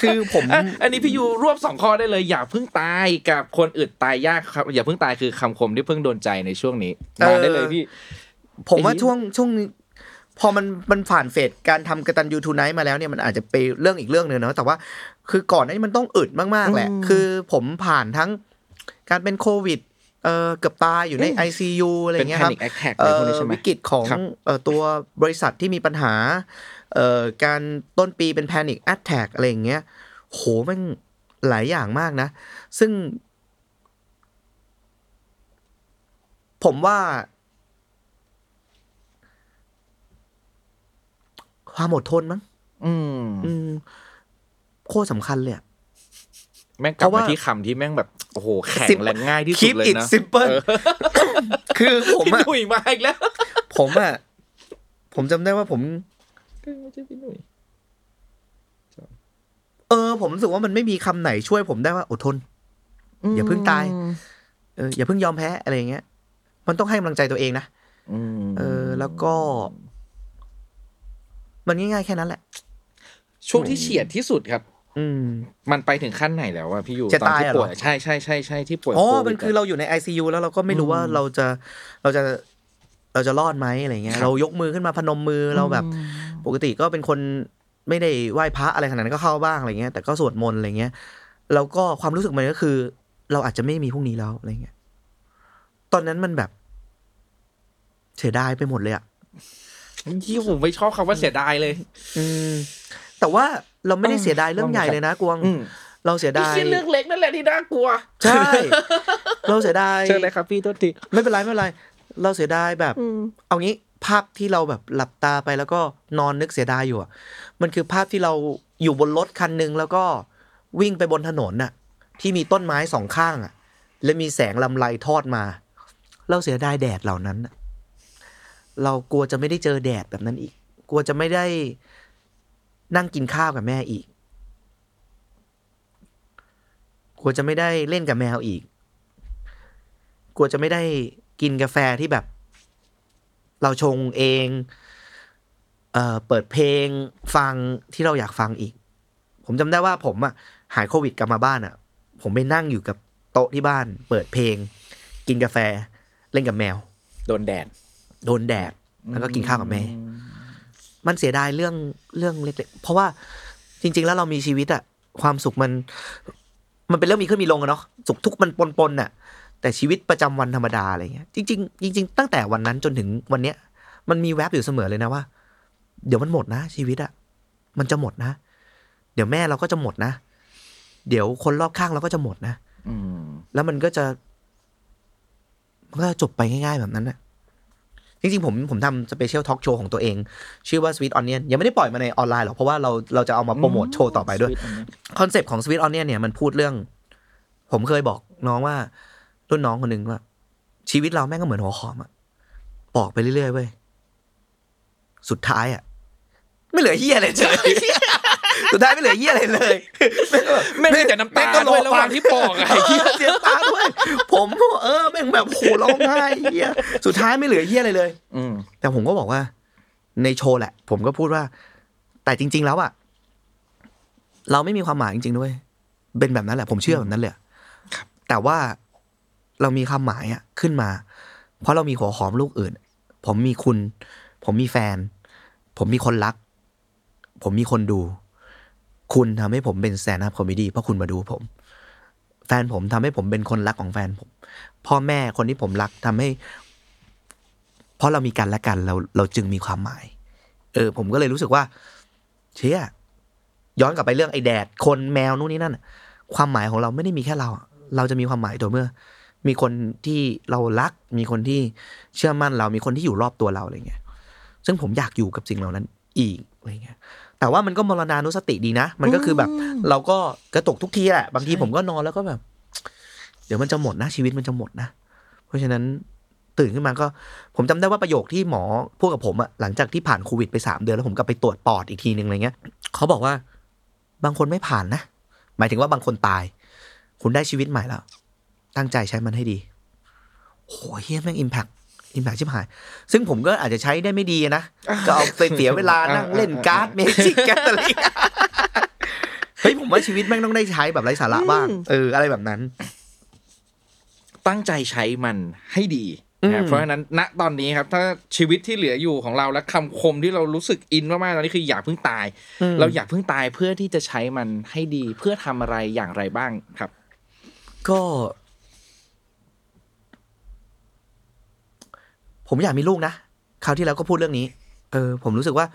คือผมอะอันนี้พี่ยูรวบสองข้อได้เลย อย่าเพิ่งตายกับคนอึดตายยากครับ อย่าเพิ่งตายคือคำคมที่เพิ่งโดนใจในช่วงนี้มาได้เลยพี่ ผมว่าไอ้นี่ช่วงช่วงนี้พอมันมันผ่านเฟสการทำกระตันยูทูไนท์มาแล้วเนี่ยมันอาจจะไปเรื่องอีกเรื่องหนึ่งเนาะแต่ว่า คือก่อนหนานี้มันต้องอึดมากๆแหละ คือผมผ่านทั้งการเป็นโควิด เออเกือบตายอยู่ใน ICU อะไรเป็นเงี้ยครับ panic attack เอ่อะไรพวกอนี้ใช่ไหมวิกฤตของครับเอ่อตัวบริษัทที่มีปัญหาเอ่อการต้นปีเป็น Panic Attack อะไรอย่างเงี้ย โหมันหลายอย่างมากนะ ซึ่ง ผมว่า ความอดทนมั้ง อืมอืมโคตรสำคัญเลยอะ แม่งกลับเพราะมาว่าที่คำที่แม่งแบบโอ้โหแข็ง Sim- และง่ายที่สุด Keep เลย it นะ simple เออคือผมพี่อะหนุ่ยมาอีกแล้ว ผมอะผมจำได้ว่าผมไม่ใช่พี่หนุ่ยเออ ผมรู้สึกว่ามันไม่มีคำไหนช่วยผมได้ว่าอดทน อย่าเพิ่งตาย เออ อย่าเพิ่งยอมแพ้อะไรอย่างเงี้ย มันต้องให้กำลังใจตัวเองนะอืมเออ แล้วก็ มันง่ายๆแค่นั้นแหละ ช่วงที่เฉียดที่สุดครับ อืมมันไปถึงขั้นไหนแล้วอะพี่อยู่จะตอนตายที่อะเหรอ ป่วยใช่ใช่ใช่ใช่ที่ป่วยอ๋อ โวิดมันคือเราอยู่ใน ICU แล้วเราก็ไม่รู้ว่าเราจะเราจะเราจะรอดไหมอะไรเงี้ยเรายกมือขึ้นมาพนมมือเราแบบ ปกติก็เป็นคนไม่ได้ไหว้พระอะไรขนาดนั้นก็เข้าบ้างอะไรเงี้ยแต่ก็สวดมนต์อะไรเงี้ยแล้วก็ความรู้สึกมันก็คือ เราอาจจะไม่มีพรุ่งนี้แล้วอะไรเงี้ยตอนนั้นมันแบบ เสียดายไปหมดเลยอะที่ผมไม่ชอบคำว่าเสียดายเลย อืมแต่ว่า เราไม่ได้เออเสียดายเรื่องใหญ่เลยนะกวงอืมเราเสียไอ้ดายเหี้ยเรื่องเล็กนั่นแหละที่น่ากลัว ใช่ เราเสียดายเชิญเลยครับพี่โทษทีไม่เป็นไรไม่เป็นไร เราเสียดายแบบ เอางี้ภาพที่เราแบบหลับตาไปแล้วก็นอนนึกเสียดายอยู่อะมันคือภาพที่เราอยู่บนรถคันหนึ่งแล้วก็วิ่งไปบนถนนน่ะ ที่มีต้นไม้สองข้างอะและมีแสงลำไรทอดมา เราเสียดายแดดเหล่านั้นน่ะเรากลัวจะไม่ได้เจอแดดแบบนั้นอีก กลัวจะไม่ได้ นั่งกินข้าวกับแม่อีก กลัวจะไม่ได้เล่นกับแมวอีก กลัวจะไม่ได้กินกาแฟที่แบบ เราชงเองเอ่อเปิดเพลงฟังที่เราอยากฟังอีก ผมจำได้ว่าผมอะหายโควิดกลับมาบ้านอะผมไปนั่งอยู่กับโต๊ะที่บ้าน เปิดเพลง กินกาแฟ เล่นกับแมว โดนแดด โดนแดด แล้วก็กินข้าวกับแม่ มันเสียดายเรื่องเรื่องเล็กๆเพราะว่าจริง ๆ แล้วเรามีชีวิตอะความสุขมัน มันเป็นเรื่องมีขึ้นมีลงอะเนาะสุขทุกข์มันปนๆน่ะ แต่ชีวิตประจำวันธรรมดาอะไรเงี้ยจริงๆจริงๆตั้งแต่วันนั้นจนถึงวันเนี้ย มันมีแวบอยู่เสมอเลยนะว่า เดี๋ยวมันหมดนะ ชีวิตอะมันจะหมดนะ เดี๋ยวแม่เราก็จะหมดนะ เดี๋ยวคนรอบข้างเราก็จะหมดนะอืมแล้วมันก็จะ มันก็จะจบไปง่าย ๆ แบบนั้นน่ะ จริงๆผมผมทำ special talk show ของตัวเอง ชื่อว่า Sweet Onion ยังไม่ได้ปล่อยมาในออนไลน์หรอก เพราะว่าเราเราจะเอามาโปรโมทโชว์ต่อไปด้วย concept ของ Sweet Onion เนี่ยมันพูดเรื่อง ผมเคยบอกน้องว่ารุ่นน้องคนหนึ่งว่า ชีวิตเราแม่งก็เหมือนหัวหอมอะปอกไปเรื่อยๆเว้ยสุดท้ายอะไม่เหลือเฮียอะไรเลย สุดท้ายไม่เหลือเฮียอะไรเลยไม่มีแต่น้ำตาแม่งก็ด้วยระหว่างที่ปอกอะเออเสียน้ำตาด้วยผมเออแม่งแบบโหร้องไห้เฮียสุดท้ายไม่เหลือเฮียอะไรเลย อืมแต่ผมก็บอกว่า ในโชว์แหละ ผมก็พูดว่า แต่จริง ๆ แล้วอะเราไม่มีความหมายจริง ๆ ด้วย เป็นแบบนั้นแหละ ผมเชื่อแบบนั้นเลยอะแต่ว่าเรามีความหมายอะขึ้นมา เพราะเรามีหัวหอมลูกอื่น ผมมีคุณ ผมมีแฟน ผมมีคนรัก ผมมีคนดู คุณทำให้ผมเป็นแซนด์อัพคอมดี้เพราะคุณมาดูผม แฟนผมทำให้ผมเป็นคนรักของแฟนผม พ่อแม่คนที่ผมรักทำให้ เพราะเรามีกันและกันเราเราจึงมีความหมาย เออ ผมก็เลยรู้สึกว่า เชี่ยย้อนกลับไปเรื่องไอ้แดดคนแมวนู่นนี่นั่นความหมายของเราไม่ได้มีแค่เรา เราจะมีความหมายตัวเมื่อ มีคนที่เรารัก มีคนที่เชื่อมั่นเรา มีคนที่อยู่รอบตัวเราอะไรเงี้ย ซึ่งผมอยากอยู่กับสิ่งเหล่านั้นอีกอะไรเงี้ย แต่ว่ามันก็มรณานุสติดีนะ มันก็คือแบบ เราก็กระตกทุกทีแหละ บางทีผมก็นอนแล้วก็แบบ เดี๋ยวมันจะหมดนะชีวิตมันจะหมดนะ เพราะฉะนั้นตื่นขึ้นมาก็ ผมจำได้ว่าประโยคที่หมอพูดกับผมอะหลังจากที่ผ่านโควิดไปสามเดือนแล้วผมกลับไปตรวจปอดอีกทีหนึ่งอะไรเงี้ยเขาบอกว่า บางคนไม่ผ่านนะหมายถึงว่าบางคนตาย คุณได้ชีวิตใหม่แล้ว ตั้งใจใช้มันให้ดีโหเฮียแม่งอิมแพค อิมแพคชิบหาย ซึ่งผมก็อาจจะใช้ได้ไม่ดีนะ ก็เอาไปเสียเวลานั่งเล่นการ์ดเมจิกกันอะไรเงี้ยเฮ้ยผมว่าชีวิตแม่งต้องได้ใช้แบบไร้สาระบ้าง เออ อะไรแบบนั้น ตั้งใจใช้มันให้ดีนะครับอืมเพราะฉะนั้นณตอนนี้ครับ ถ้าชีวิตที่เหลืออยู่ของเราและคำคมที่เรารู้สึกอินมากๆตอนนี้คืออย่าเพิ่งตาย เราอยากเพิ่งตายเพื่อที่จะใช้มันให้ดี เพื่อทำอะไรอย่างไรบ้างครับ ก็ ผมอยากมีลูกนะคราวที่แล้วก็พูดเรื่องนี้ เออ ผมรู้สึกว่า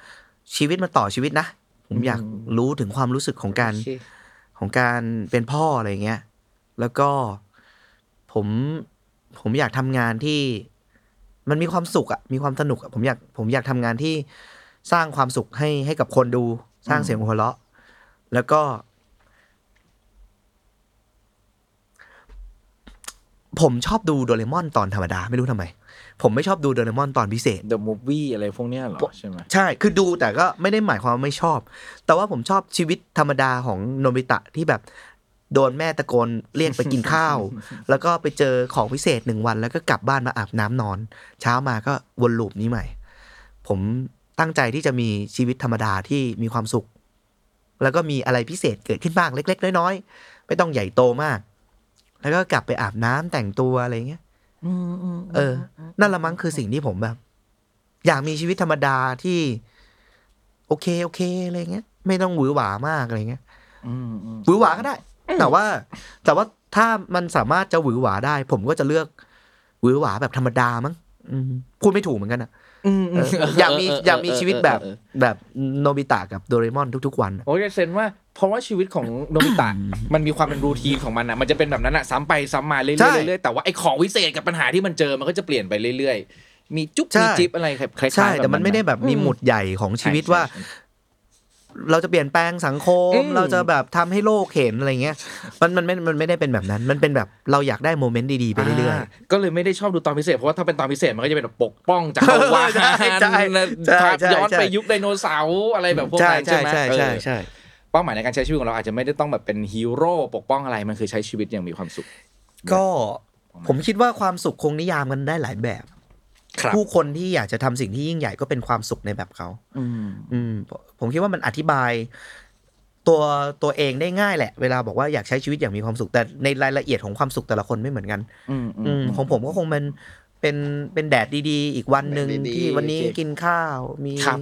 ชีวิตมันต่อชีวิตนะ ผมอยากรู้ถึงความรู้สึกของการโอเคของการเป็นพ่ออะไรเงี้ย แล้วก็ผมผมอยากทำงานที่มันมีความสุขอะมีความสนุกอะผมอยากผมอยากทำงานที่สร้างความสุขให้ให้กับคนดูสร้างเสียงหัวเราะ แล้วก็ ผมชอบดูโดเรมอนตอนธรรมดา ไม่รู้ทำไม ผมไม่ชอบดูโดเรมอนตอนพิเศษ The Movie อะไรพวกเนี้ยเหรอใช่ไหมใช่ คือดูแต่ก็ไม่ได้หมายความว่าไม่ชอบ แต่ว่าผมชอบชีวิตธรรมดาของโนบิตะที่แบบโดนแม่ตะโกนเรียกไปกินข้าว แล้วก็ไปเจอของพิเศษหนึ่งวัน แล้วก็กลับบ้านมาอาบน้ำนอน เช้ามาก็วนลูปนี้ใหม่ ผมตั้งใจที่จะมีชีวิตธรรมดาที่มีความสุข แล้วก็มีอะไรพิเศษเกิดขึ้นบ้างเล็ก ๆ น้อยๆไม่ต้องใหญ่โตมาก แล้วก็กลับไปอาบน้ำแต่งตัวอะไรเงี้ย เออ นั่นละมั้งคือสิ่งที่ผมแบบ อยากมีชีวิตธรรมดาที่ โอเค โอเคอะไรเงี้ย ไม่ต้องหวือหวามากอะไรเงี้ยอืมอืมหวือหวาก็ได้ แต่ว่า แต่ว่าถ้ามันสามารถจะหวือหวาได้ ผมก็จะเลือกหวือหวาแบบธรรมดามั้งอืมพูดไม่ถูกเหมือนกันอะ อืมเอออยากมีอยากมีชีวิตแบบเออเออแบบโนบิตะกับโดเรมอนทุกๆวันอะโอ้ยเซนว่าเพราะว่าชีวิตของโนบิตะมันมีความเป็นรูทีนของมันอะมันจะเป็นแบบนั้นอะซ้ำไปซ้ำมาเรื่ใช่อยๆเรื่อยๆแต่ว่าไอ้ของวิเศษกับปัญหาที่มันเจอมันก็จะเปลี่ยนไปเรื่อยๆ มีจุ๊บใช่มีจิ๊บอะไรคล้ายๆใช่บบแต่มันไม่ได้แบบมีหมุดใหญ่ของชีวิตว่า เราจะเปลี่ยนแปลงสังคมอืมเราจะแบบทำให้โลกเห็นอะไรเงี้ย มันมันไม่ มันไม่ได้เป็นแบบนั้น มันเป็นแบบเราอยากได้โมเมนต์ดีๆไปเรื่อยาก็เลยไม่ได้ชอบดูตอนพิเศษ เพราะว่าถ้าเป็นตอนพิเศษมันก็จะเป็นแบบปกป้องจากรวาลใช่ใช่ใช่ภาพใช่ย้อนใช่ไปยุคไดโนเสาร์อะไรแบบพวๆกใช่นั้นใช่ใช่ไหมใช่ใช่เออใช่เป้าหมายในการใช้ชีวิตของเราอาจจะไม่ได้ต้องแบบเป็นฮีโร่ปกป้องอะไรมันคือใช้ชีวิตอย่างมีความสุข ก็ผมคิดว่าความสุขคงนิยามกันได้หลายแบบครับ ผู้คนที่อยากจะทำสิ่งที่ยิ่งใหญ่ก็เป็นความสุขในแบบเขาอืมอืมผมคิดว่ามันอธิบายตัวตัวเองได้ง่ายแหละ เวลาบอกว่าอยากใช้ชีวิตอย่างมีความสุข แต่ในรายละเอียดของความสุขแต่ละคนไม่เหมือนกัน อืมอือืมมของผมก็คงเป็นเป็นเป็นแดดดีๆ อีกวันหนึ่งแดดดีๆที่วันนี้โอเคกินข้าวมีครับ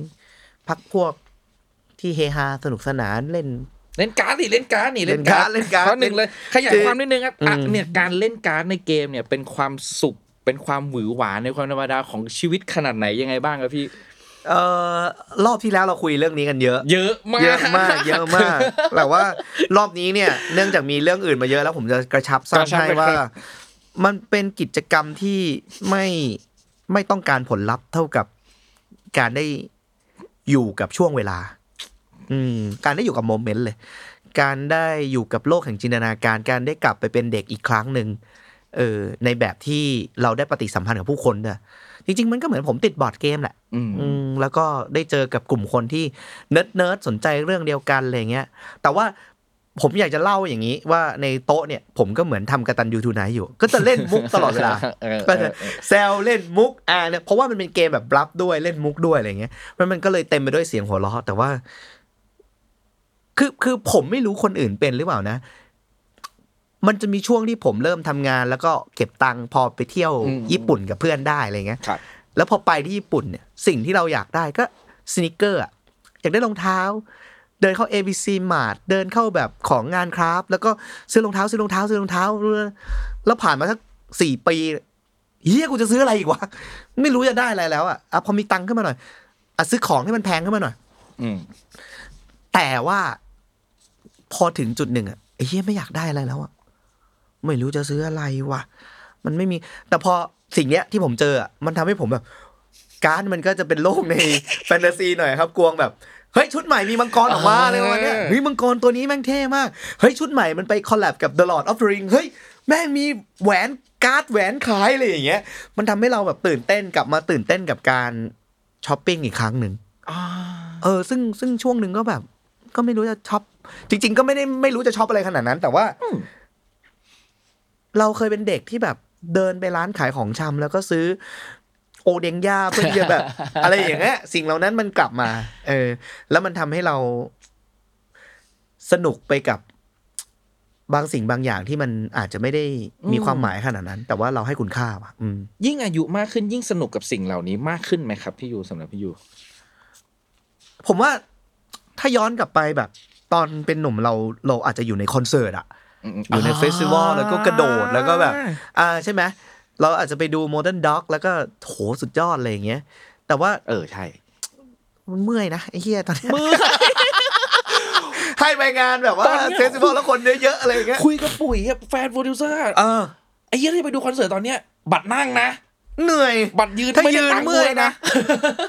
พักพวกที่เฮฮาสนุกสนานเล่นเล่นการ์ดนี่เล่นการ์ดนี่เล่นการ์ดเล่นการ์ดข้อหนึ่งเลยขยายคือความนิดนึงครับอะอืมเนี่ยการเล่นการ์ดในเกมเนี่ยเป็นความสุข เป็นความหวือหวาในความธรรมดาของชีวิตขนาดไหนยังไงบ้างครับพี่เอ่อรอบที่แล้วเราคุยเรื่องนี้กันเยอะ เยอะมาก เยอะมากเยอะมากแต่ว่ารอบนี้เนี่ยเนื่องจากมีเรื่องอื่นมาเยอะแล้วผมจะกระชับสั้นกระชับให้เลยว่าครับมันเป็นกิจกรรมที่ไม่ไม่ต้องการผลลัพธ์เท่ากับการได้อยู่กับช่วงเวลา อืม การได้อยู่กับ moment เลย การได้อยู่กับโลกแห่งจินตนาการ การได้กลับไปเป็นเด็กอีกครั้งหนึ่ง เออในแบบที่เราได้ปฏิสัมพันธ์กับผู้คนด้วยจริง ๆ มันก็เหมือนผมติด board game แหละอืมอืมแล้วก็ได้เจอกับกลุ่มคนที่ nerd nerd สนใจเรื่องเดียวกันอะไรเงี้ย แต่ว่าผมอยากจะเล่าอย่างนี้ว่าในโต๊ะเนี่ยผมก็เหมือนทำกตัญญู Tonight อยู่ ก็จะเล่นมุกตลอดเวลาเออก็เอจะอเออแซวเล่นมุกอ่าเนี่ยเพราะว่ามันเป็นเกมแบบบลัฟด้วยเล่นมุกด้วยอะไรเงี้ยมันมันก็เลยเต็มไปด้วยเสียงหัวเราะแต่ว่า คือคือผมไม่รู้คนอื่นเป็นหรือเปล่านะ มันจะมีช่วงที่ผมเริ่มทำงาน แล้วก็เก็บตังค์พอไปเที่ยวอืมญี่ปุ่นกับเพื่อนได้อะไรเงี้ยครับแล้วพอไปที่ญี่ปุ่นเนี่ยสิ่งที่เราอยากได้ก็สนิเกอร์อะอยากได้รองเท้า เดินเข้า ABC Mart เดินเข้าแบบของงานคราฟต์แล้วก็ซื้อรองเท้าซื้อรองเท้าซื้อรองเท้าแล้วผ่านมาสักสี่ปีเฮียกูจะซื้ออะไรอีกวะไม่รู้จะได้อะไรแล้วอะอะพอมีตังค์ขึ้นมาหน่อยอะซื้อของที่มันแพงขึ้นมาหน่อย อืมแต่ว่า พอถึงจุดหนึ่งอะไอ้เฮียไม่อยากได้อะไรแล้วอะ ไม่รู้จะซื้ออะไรวะมันไม่มี แต่พอสิ่งเนี้ยที่ผมเจออะมันทำให้ผมแบบ การดมันก็จะเป็นโลกในแฟนตาซีหน่อยครับกวงแบบเฮ้ยชุดใหม่มีมังกรออกมาอะไรประมาณเนี้ยเฮ้ยมังกรตัวนี้แม่งเท่มาก เฮ้ยชุดใหม่มันไป collab กับ The Lord of the Ring เฮ้ยแม่งมีแหวนการ์ดแหวนขายอะไรอย่างเงี้ย มันทำให้เราแบบตื่นเต้นกลับมาตื่นเต้นกับการช้อปปิ้งอีกครั้งหนึ่งเออ ซึ่งซึ่งช่วงหนึ่งก็แบบ ก็ไม่รู้จะ shop จริง ๆ ก็ไม่ได้ไม่รู้จะ shop อะไรขนาดนั้น แต่ว่า เราเคยเป็นเด็กที่แบบเดินไปร้านขายของชำแล้วก็ซื้อ โอเดงย่าเพื่อที่จะแบบ อะไรอย่างเงี้ยสิ่งเหล่านั้นมันกลับมา เออ แล้วมันทำให้เราสนุกไปกับบางสิ่งบางอย่างที่มันอาจจะไม่ได้มีความหมายขนาดนั้น แต่ว่าเราให้คุณค่าว่ะอืมยิ่งอายุมากขึ้นยิ่งสนุกกับสิ่งเหล่านี้มากขึ้นไหมครับพี่ยูสำหรับพี่ยูผมว่าถ้าย้อนกลับไปแบบ ตอนเป็นหนุ่มเราเราอาจจะอยู่ในคอนเสิร์ตอะ อยู่ในเฟสติวัลแล้วก็กระโดดแล้วก็แบบ อ่าใช่ไหมเราอาจจะไปดูโมเดิร์นด็อกแล้วก็โหสุดยอดอะไรอย่างเงี้ย แต่ว่าเออใช่มันเมื่อยนะไอ้เหี้ยตอนนี้มือให้ไปงานแบบว่าตอนเนี้ย festival แล้วคนเยอะๆอะไรอย่างเงี้ยคุยกับปุ๋ยอะแฟนโปรดิวเซอร์เออไอ้เหี้ยที่ไปดูคอนเสิร์ตตอนเนี้ยบัตรนั่งนะ เหนื่อยบัตรยืนถ้าไม่ได้ยืนตังค์เมื่อยด้วยนะ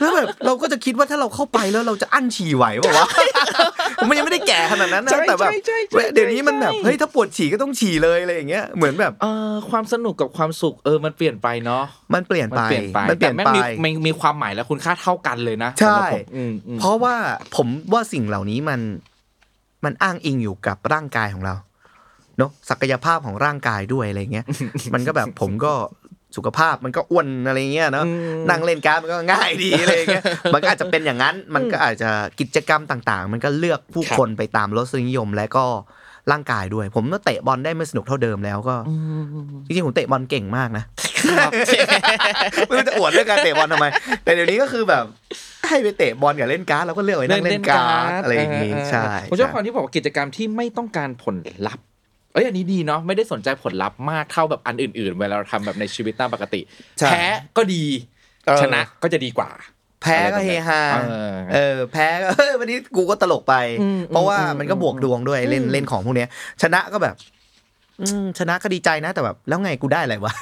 แล้วแบบเราก็จะคิดว่าถ้าเราเข้าไปแล้วเราจะอั้นฉี่ไหวเปล่าวะมันยังไม่ได้แก่ขนาดนั้นนะใช่แต่แบบใช่ใช่ใช่เดี๋ยวนี้มันแบบใช่เฮ้ยถ้าปวดฉี่ก็ต้องฉี่เลยอะไรอย่างเงี้ยเหมือนแบบเออความสนุกกับความสุขเออมันเปลี่ยนไปเนาะมันเปลี่ยนมันไปเปลี่ยนไปมันเปลี่ยนแต่ไปแม่งมีมีมีความหมายและคุณค่าเท่ากันเลยนะใช่สำหรับผมอืมอืมเพราะว่าผมว่าสิ่งเหล่านี้มันมันอ้างอิงอยู่กับร่างกายของเราเนอะศักยภาพของร่างกายด้วยอะไรเงี้ย มันก็แบบผมก็ สุขภาพมันก็อ้วนอะไรเงี้ยเนาะนั่งเล่นการ์ดมันก็ง่ายดีอะไรเงี้ยมันก็อาจจะเป็นอย่างนั้น มันก็อาจจะกิจกรรมต่างๆ มันก็เลือกผู้คนไปตามรสนิยมและก็ร่างกายด้วย ผมก็เตะบอลได้ไม่สนุกเท่าเดิมแล้วก็จริงๆผมเตะบอลเก่งมากนะไม่รู้จะอวดเรื่องการเตะบอลทำไม แต่เดี๋ยวนี้ก็คือแบบให้ไปเตะบอลกับเล่นการ์ดเราก็เลือกไว้นั่งเล่นการ์ดอะไรอย่างงี้ใช่ผมชอบความที่บอกว่ากิจกรรมที่ไม่ต้องการผลลัพธ์ เอ้ยอันนี้ดีเนาะไม่ได้สนใจผลลัพธ์มากเท่าแบบอันอื่น ๆ เวลาเราทำแบบในชีวิตตามปกติใช่แพ้ก็ดีเออชนะก็จะดีกว่า แพ้ก็เฮฮาเออเออ แพ้ก็เฮ้ยวันนี้กูก็ตลกไปอืมเพราะว่าอืมมันก็บวกดวงด้วยเล่นเล่นของพวกเนี้ย ชนะก็แบบอืมชนะก็ดีใจนะแต่แบบ แล้วไงกูได้อะไรวะ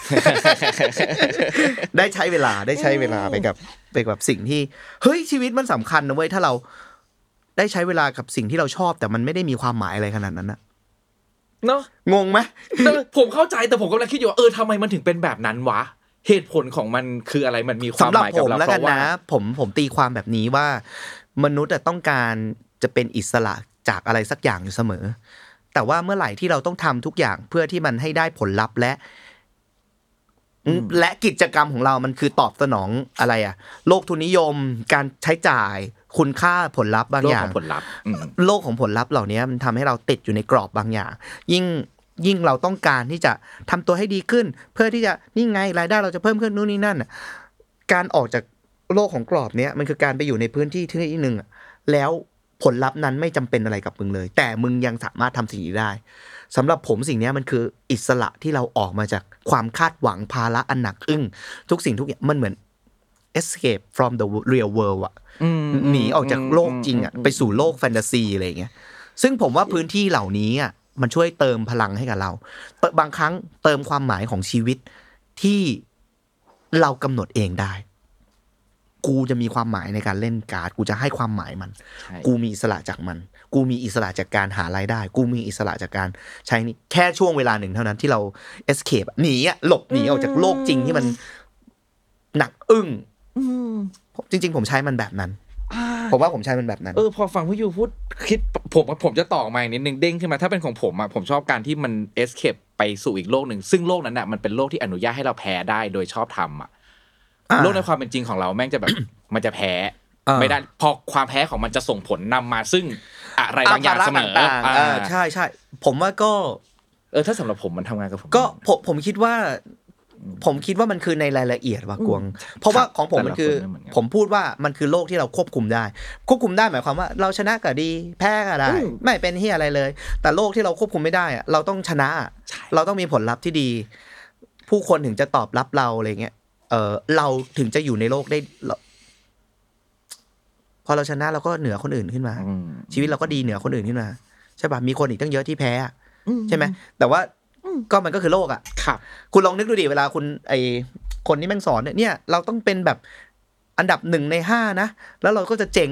ได้ใช้เวลาได้ใช้เวลาไปกับไปกับสิ่งที่ เฮ้ยชีวิตมันสำคัญนะเว้ยถ้าเราได้ใช้เวลากับสิ่งที่เราชอบ แต่มันไม่ได้มีความหมายอะไรขนาดนั้นนะ เนาะงงไหมแต่ผมเข้าใจแต่ผมกำลังคิดอยู่ว่าเออทำไมมันถึงเป็นแบบนั้นวะ เหตุผลของมันคืออะไรมันมีความสำหรับหมายผกับมเราแล้วเพกันราะว่านะผมผมตีความแบบนี้ว่า มนุษย์อะต้องการจะเป็นอิสระจากอะไรสักอย่างอยู่เสมอ แต่ว่าเมื่อไหร่ที่เราต้องทำทุกอย่างเพื่อที่มันให้ได้ผลลัพธ์และ และกิจกรรมของเรามันคือตอบสนองอะไรอะโลกทุนนิยมการใช้จ่ายคุณค่าผลลัพธ์บางโลอกย่าขงองผลลัพธ์อืมโลกของผลลัพธ์เหล่านี้มันทำให้เราติดอยู่ในกรอบบางอย่าง ยิ่งยิ่งเราต้องการที่จะทำตัวให้ดีขึ้น เพื่อที่จะนี่ไงรายได้เราจะเพิ่มขึ้นนู่นนี่นั่นน่ะการออกจากโลกของกรอบเนี้ยมันคือการไปอยู่ในพื้นที่ที่หนึ่งอะแล้วผลลัพธ์นั้นไม่จำเป็นอะไรกับมึงเลย แต่มึงยังสามารถทำสิ่งนี้ได้ สำหรับผมสิ่งเนี้ยมันคืออิสระที่เราออกมาจากความคาดหวังภาระอันหนักอึ้งทุกสิ่งทุกอย่างมันเหมือน escape from the real world อะหนีออกจากโลกจริงอะไปสู่โลกแฟนตาซีอะไรอย่างเงี้ยซึ่งผมว่าพื้นที่เหล่านี้อะมันช่วยเติมพลังให้กับเราเติมบางครั้งเติมความหมายของชีวิตที่เรากำหนดเองได้ กูจะมีความหมายในการเล่นการ์ด กูจะให้ความหมายมันใช่กูมีอิสระจากมัน กูมีอิสระจากการหารายได้ กูมีอิสระจากการใช้นี่แค่ช่วงเวลาหนึ่งเท่านั้นที่เรา escape อะหนีอะหลบหนีออกจากโลกจริงที่มันหนักอึ้งจริง ๆ ผมใช้มันแบบนั้นผมว่าผมใช้มันแบบนั้น เออพอฟังพี่ยูพูดคิดผมผมจะต่อมาอีกนิดนึงเด้งขึ้นมาถ้าเป็นของผมอะผมชอบการที่มันเอสเคปไปสู่อีกโลกหนึ่งซึ่งโลกนั้นอะมันเป็นโลกที่อนุญาตให้เราแพ้ได้โดยชอบทำอะอ่าโลกในความเป็นจริงของเราแม่งจะแบบมันจะแพ้อ่าไม่ได้พอความแพ้ของมันจะส่งผลนำมาซึ่ง อะไรบางอย่างเสมอต่างๆอ่าอ่าใช่ใช่ผมว่าก็ เออถ้าสำหรับผมมันทำงานกับผมก็ผมผมคิดว่า ผมคิดว่ามันคือในรายละเอียดว่ากวง เพราะว่าของผมมันคือแต่ละคนไม่เหมือนกันผมพูดว่ามันคือโลกที่เราควบคุมได้ ควบคุมได้หมายความว่า เราชนะก็ดี แพ้ก็ได้ไม่เป็นที่อะไรเลย แต่โลกที่เราควบคุมไม่ได้อะเราต้องชนะอะเราต้องมีผลลัพธ์ที่ดี ผู้คนถึงจะตอบรับเราอะไรเงี้ยเออเราถึงจะอยู่ในโลกได้เรา พอเราชนะเราก็เหนือคนอื่นขึ้นมาอืมชีวิตเราก็ดีเหนือคนอื่นขึ้นมาใช่ป่ะมีคนอีกตั้งเยอะที่แพ้อะใช่ไหมแต่ว่าก็มันก็คือโลกอะครับ คุณลองนึกดูดิเวลาคุณไอคนที่แม่งสอนเนี่ยเนี่ย เราต้องเป็นแบบอันดับหนึ่งในห้านะแล้วเราก็จะเจ๋ง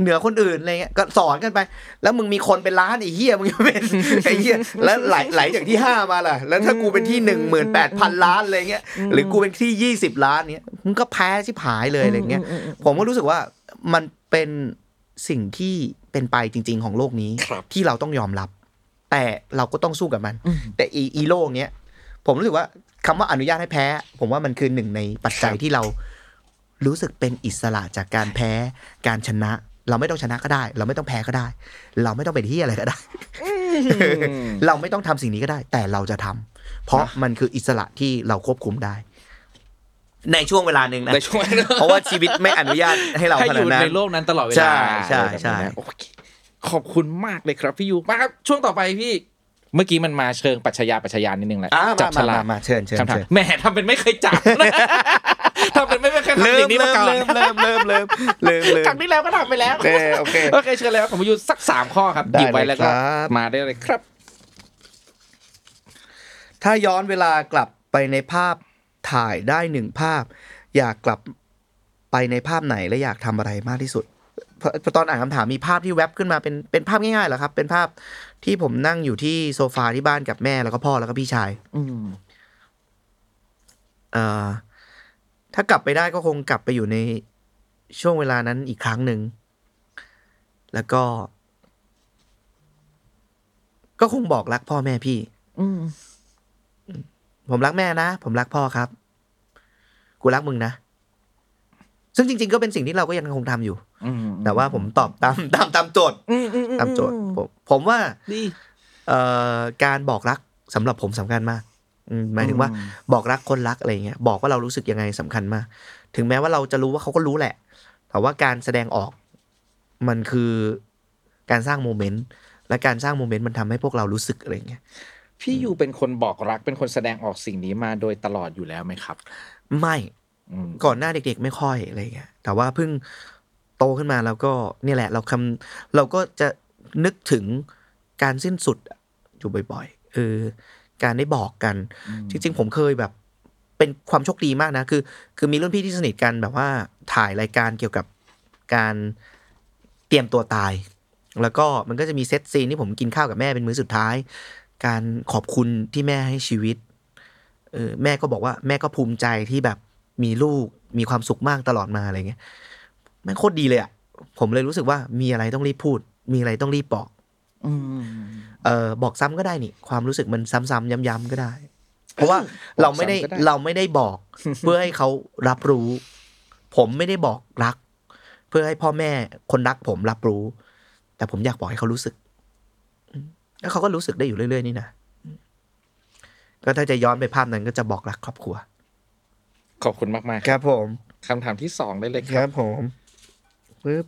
เหนือคนอื่นอะไรเงี้ยก็สอนกันไป แล้วมึงมีคนเป็นล้านไอ้เหี้ยมึงจะเป็นไอ้เหี้ยแล้วไหลไหลจากที่ห้ามาล่ะ แล้วถ้ากูเป็นที่หนึ่งหมื่นแปดพันล้านอะไรเงี้ยหรือกูเป็นที่ยี่สิบล้านเนี้ยมึงก็แพ้ชิบหายเลยอะไรเงี้ยผมก็รู้สึกว่ามันเป็นสิ่งที่เป็นไปจริง ๆ ของโลกนี้ครับที่เราต้องยอมรับ แต่เราก็ต้องสู้กับมัน แต่อีอีโลกเนี้ยผมรู้สึกว่าคำว่าอนุญาตให้แพ้ ผมว่ามันคือหนึ่งในปัจจัยที่เรารู้สึกเป็นอิสระจากการแพ้การชนะ เราไม่ต้องชนะก็ได้ เราไม่ต้องแพ้ก็ได้ เราไม่ต้องเป็นที่อะไรก็ได้ เราไม่ต้องทำสิ่งนี้ก็ได้ แต่เราจะทำเพราะมันคืออิสระที่เราควบคุมได้ ในช่วงเวลาหนึ่งนะ ในช่วงเพราะว่าชีวิตไม่อนุญาตให้เราให้ขอนาดยู่นั้น ในโลกนั้นตลอดเวใช่ลาใช่อะไรแบบใช่นั้นโอเคขอบคุณมากเลยครับพี่ยูมาครับช่วงต่อไปพี่ เมื่อกี้มันมาเชิงปรัชญาปรัชญานิดนึงแหละอ่าจัมาฉมาลามาดมาเชิญเชิญคำถามเชิญแหมทำเป็นไม่เคยจับ ทำเป็นไม่เคยทำสิ่งนี้มาก่อนเริ่มเริ่มเริ่มเริ่มเริ่มเริ่มครั้งที่แล้วก็ทำไปแล้วโอเคโอเค โอเคเชิญเลยครับผมอายุสักสามข้อครับได้หยิบไว้แล้วก็ เลยครับ มาได้เลยครับ ถ้าย้อนเวลากลับไปในภาพ ถ่ายได้หนึ่งภาพ อยากกลับไปในภาพไหนและอยากทำอะไรมากที่สุดพอพอตอนอ่านคำถามมีภาพที่แวบขึ้นมาเป็นเป็นภาพง่ายๆเหรอครับ เป็นภาพที่ผมนั่งอยู่ที่โซฟาที่บ้านกับแม่แล้วก็พ่อแล้วก็พี่ชาย อืมเอ่อถ้ากลับไปได้ก็คงกลับไปอยู่ในช่วงเวลานั้นอีกครั้งหนึ่ง แล้วก็ ก็คงบอกรักพ่อแม่พี่ อืม ผมรักแม่นะ ผมรักพ่อครับ กูรักมึงนะ ซึ่งจริง ๆ ก็เป็นสิ่งที่เราก็ยังคงทำอยู่อืมแต่ว่าผมตอบตามตามตามโจทย์อืมอืมอืมตามโจทย์ผมผมว่าดีเอ่อการบอกรักสำหรับผมสำคัญมากอืมหมายถึงว่าบอกรักคนรักอะไรเงี้ยบอกว่าเรารู้สึกยังไงสำคัญมาก ถึงแม้ว่าเราจะรู้ว่าเขาก็รู้แหละ แต่ว่าการแสดงออกมันคือการสร้างโมเมนต์และการสร้างโมเมนต์มันทำให้พวกเรารู้สึกอะไรเงี้ย พี่ยูเป็นคนบอกรักเป็นคนแสดงออกสิ่งนี้มาโดยตลอดอยู่แล้วไหมครับ ไม่อืมก่อนหน้าเด็กๆ ไม่ค่อยอะไรเงี้ยแต่ว่าเพิ่งโตขึ้นมาแล้วก็เนี่ยแหละ เราคำเราก็จะนึกถึงการสิ้นสุดอยู่บ่อยๆเออการได้บอกกัน จริง ๆ ผมเคยแบบเป็นความโชคดีมากนะ คือ คือมีรุ่นพี่ที่สนิทกันแบบว่าถ่ายรายการเกี่ยวกับการเตรียมตัวตาย แล้วก็มันก็จะมีเซตซีนที่ผมกินข้าวกับแม่เป็นมื้อสุดท้าย การขอบคุณที่แม่ให้ชีวิตเออแม่ก็บอกว่าแม่ก็ภูมิใจที่แบบมีลูกมีความสุขมากตลอดมาอะไรเงี้ยแม่งโคตรดีเลยอะ่ะผมเลยรู้สึกว่ามีอะไรต้องรีบพูด มีอะไรต้องรีบบอกอืมเออบอกซ้ำก็ได้นี่ ความรู้สึกมันซ้ำๆย้ำๆก็ได้ เพราะว่าเราไม่ได้บอกซ้ำก็ได้เราไม่ได้บอกเพื่อให้เขารับรู้ ผมไม่ได้บอกรัก เพื่อให้พ่อแม่คนรักผมรับรู้ แต่ผมอยากบอกให้เขารู้สึกอืม แล้วเขาก็รู้สึกได้อยู่เรื่อย ๆ นี่นะอืมก็ถ้าจะย้อนไปภาพนั้นก็จะบอกรักครอบครัว ขอบคุณมากๆครับ ผมคำถามที่สองได้เลยคครัรับ บผมปึ๊บ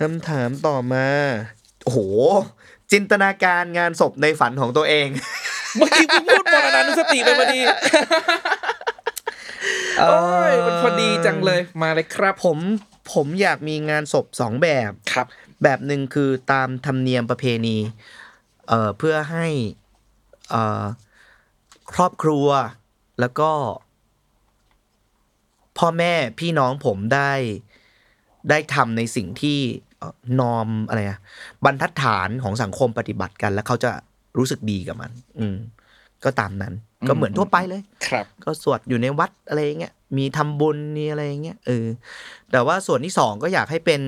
คำถามต่อมา โอ้โห จินตนาการงานศพในฝันของตัวเอง เมื่อกี้เพิ่งพูดมรณานุสติไปพอดี โอ้ยมันพอดีจังเลยมาเลยครับ ผมผมอยากมีงานศพสองแบบ ครับ แบบหนึ่งคือตามธรรมเนียมประเพณีเอ่อเพื่อให้เอ่อครอบครัวแล้วก็ พ่อแม่พี่น้องผมได้ได้ทำในสิ่งที่ norm อะไรอะบรรทัดฐานของสังคมปฏิบัติกัน แล้วเขาจะรู้สึกดีกับมัน อืม ก็ตามนั้น ก็เหมือนทั่วไปเลย ครับ ก็สวดอยู่ในวัดอะไรอย่างเงี้ยมีทำบุญมีอะไรอย่างเงี้ยเออแต่ว่าส่วนที่สองก็อยากให้เป็น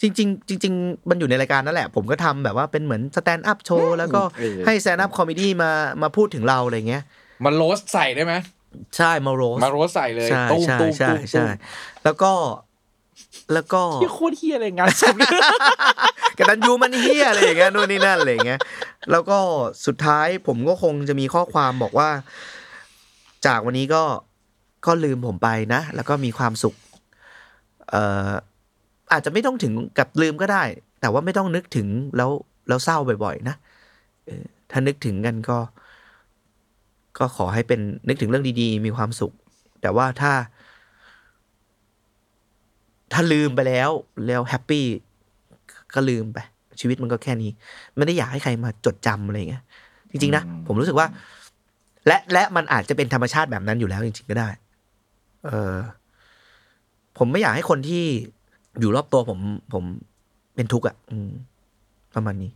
จริง ๆ จริง ๆ มันอยู่ในรายการนั่นแหละ ผมก็ทำแบบว่าเป็นเหมือน stand-up show แล้วก็เออให้ stand-up comedy มามาพูดถึงเราอะไรเงี้ยมันโรสใส่ได้ไหมใช่มาโรสมาโรสใส่เลยใช่ตุ้มใช่ตุ้มใช่ตุ้มใช่แล้วก็แล้วก็ที่โคตรเฮียเลยงานศพเนี่ยกตันยูมันเฮียอะไรอย่างเงี้ยนู่นนี่นั่นอะไรอย่างเงี้ยแล้วก็สุดท้ายผมก็คงจะมีข้อความบอกว่า จากวันนี้ก็ก็ลืมผมไปนะ แล้วก็มีความสุข เอ่อ อาจจะไม่ต้องถึงกับลืมก็ได้ แต่ว่าไม่ต้องนึกถึงแล้วแล้วเศร้าบ่อยๆ นะเออถ้านึกถึงกันก็ ก็ขอให้เป็นนึกถึงเรื่องดีๆ มีความสุข แต่ว่าถ้า ถ้าลืมไปแล้วแล้วแฮปปี้ก็ลืมไป ชีวิตมันก็แค่นี้ ไม่ได้อยากให้ใครมาจดจำอะไรอย่างเงี้ยจริงๆนะผมรู้สึกว่า และและมันอาจจะเป็นธรรมชาติแบบนั้นอยู่แล้วจริงๆก็ได้ เออผมไม่อยากให้คนที่ อยู่รอบตัวผมผมเป็นทุกข์อะอืมประมาณนี้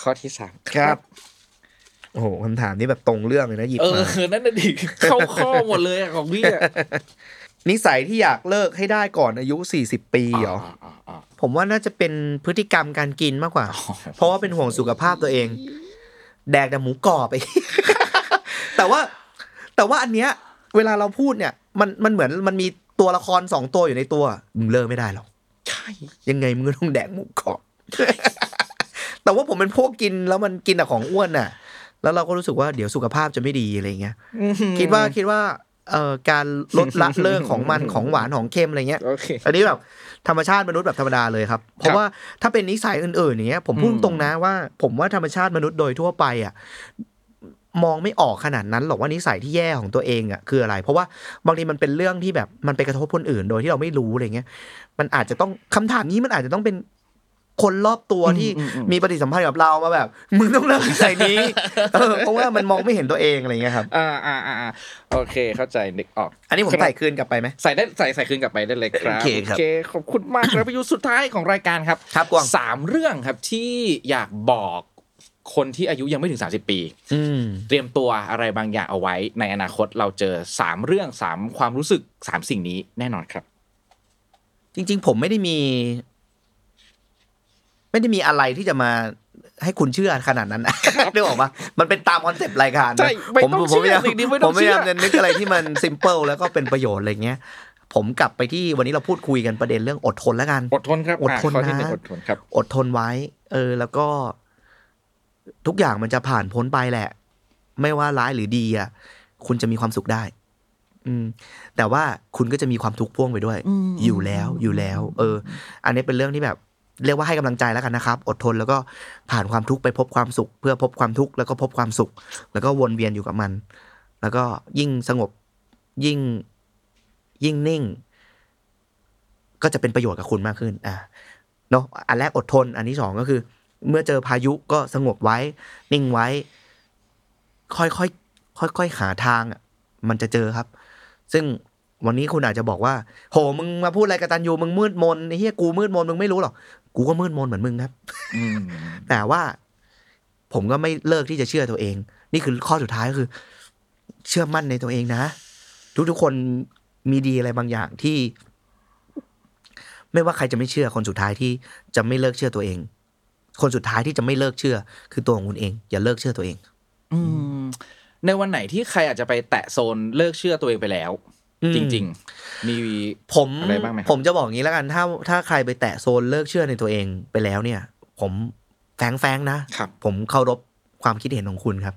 ข้อที่สามโอ้โหคำถามนี้แบบตรงเรื่องเลยนะหยิบเออมานั่นน่ะดิเข้าข้อหมดเลยอะของพี่อะนิสัยที่อยากเลิกให้ได้ก่อนอายุสี่สิบปีเหรออ่าอ่าผมว่าน่าจะเป็นพฤติกรรมการกินมากกว่า เพราะว่าเป็นห่วงสุขภาพตัวเอง แดกแต่หมูกรอบไปแต่ว่า แต่ว่าอันเนี้ย เวลาเราพูดเนี่ย มันมันเหมือนมันมีตัวละครสองตัวอยู่ในตัวมึงเลิกไม่ได้หรอก ใช่ ยังไงมึงก็ต้องแดกหมูกรอบแต่ว่าผมเป็นพวกกินแล้วมันกินแต่ของอ้วนน่ะ แล้วเราก็รู้สึกว่าเดี๋ยวสุขภาพจะไม่ดีอะไรเงี้ยคิดว่าคิดว่าเอ่อการลดละเลิกของมันของหวานของเค็มอะไรเงี้ยโอเคอันนี้แบบธรรมชาติมนุษย์แบบธรรมดาเลยครับ เพราะว่าถ้าเป็นนิสัยอื่นๆอย่างเงี้ยผมพูดอืมตรงนะว่า ผมว่าธรรมชาติมนุษย์โดยทั่วไปอะมองไม่ออกขนาดนั้นหรอกว่านิสัยที่แย่ของตัวเองอะคืออะไร เพราะว่าบางทีมันเป็นเรื่องที่แบบมันไปกระทบคนอื่น โดยที่เราไม่รู้อะไรเงี้ย มันอาจจะต้องคำถามนี้มันอาจจะต้องเป็นคนรอบตัวที่มีปฏิสัมพันธ์กับเรามาแบบ มึงต้องเลิกนิสัยนี้เออเพราะว่ามันมองไม่เห็นตัวเองอะไรเงี้ยครับอ่าอ่าอ่าอ่าโอเค เข้าใจนึกออก อันนี้ผมใส่คืนกลับไปไหมใส่ได้ใส่ใส่คืนกลับไปได้เลยครับโอเคครับขอบคุณมากครับประยุทธ์สุดท้ายของรายการครับครับกวางสามเรื่องครับที่อยากบอกคนที่อายุยังไม่ถึง 30 ปีอืมเตรียมตัวอะไรบางอย่างเอาไว้ ในอนาคตเราเจอสามเรื่องสามความรู้สึกสามสิ่งนี้แน่นอนครับ จริง ๆ ผมไม่ได้มี ไม่ได้มีอะไรที่จะมาให้คุณเชื่อขนาดนั้นนึกออกปะมันเป็นตามคอนเซปต์รายการนะใช่ไม่ผมต้องผมพยายามเชื่อสิ่งนี้ไม่ต้องผมพยายามเชื่อจะนึกอะไรที่มันซิมเ l ิลแล้วก็เป็นประโยชน์อะไรเงี้ย ผมกลับไปที่วันนี้เราพูดคุยกันประเด็นเรื่องอดทนแล้วกัน อดทนครับ อดทนอะข้อที่หนึ่งนะอดทนครับ อดทนไว้ เออ แล้วก็ ทุกอย่างมันจะผ่านพ้นไปแหละ ไม่ว่าร้ายหรือดีอะคุณจะมีความสุขได้ อืมแต่ว่าคุณก็จะมีความทุกข์พ่วงไปด้วย อยู่แล้วอยู่แล้ว เออ อันนี้เป็นเรื่องที่แบบเรียกว่าให้กำลังใจแล้วกันนะครับ อดทนแล้วก็ผ่านความทุกข์ไปพบความสุข เพื่อพบความทุกข์แล้วก็พบความสุข แล้วก็วนเวียนอยู่กับมัน แล้วก็ยิ่งสงบยิ่งยิ่งนิ่ง ก็จะเป็นประโยชน์กับคุณมากขึ้น อะเนาะอันแรกอดทน อันที่สองก็คือ เมื่อเจอพายุก็สงบไว้ นิ่งไว้ ค่อยค่อยค่อยค่อยๆหาทางอะมันจะเจอครับ ซึ่งวันนี้คุณอาจจะบอกว่า โห มึงมาพูดอะไรกับตันยูมึงมืดมนไอ้เฮียกูมืดมนมึงไม่รู้หรอก กูก็มืดมนเหมือนมึงครับอืมแต่ว่า ผมก็ไม่เลิกที่จะเชื่อตัวเอง นี่คือข้อสุดท้ายก็คือ เชื่อมั่นในตัวเองนะ ทุกๆคนมีดีอะไรบางอย่างที่ ไม่ว่าใครจะไม่เชื่อคนสุดท้ายที่จะไม่เลิกเชื่อตัวเอง คนสุดท้ายที่จะไม่เลิกเชื่อ คือตัวของคุณเอง อย่าเลิกเชื่อตัวเอง อืม ในวันไหนที่ใครอาจจะไปแตะโซนเลิกเชื่อตัวเองไปแล้วอืมจริง ๆ มีผมอะไรบ้างไหมครับผมจะบอกงี้แล้วกันถ้าถ้าใครไปแตะโซนเลิกเชื่อในตัวเองไปแล้วเนี่ย ผมแฝงแฝงๆนะครับผมเคารพความคิดเห็นของคุณครับ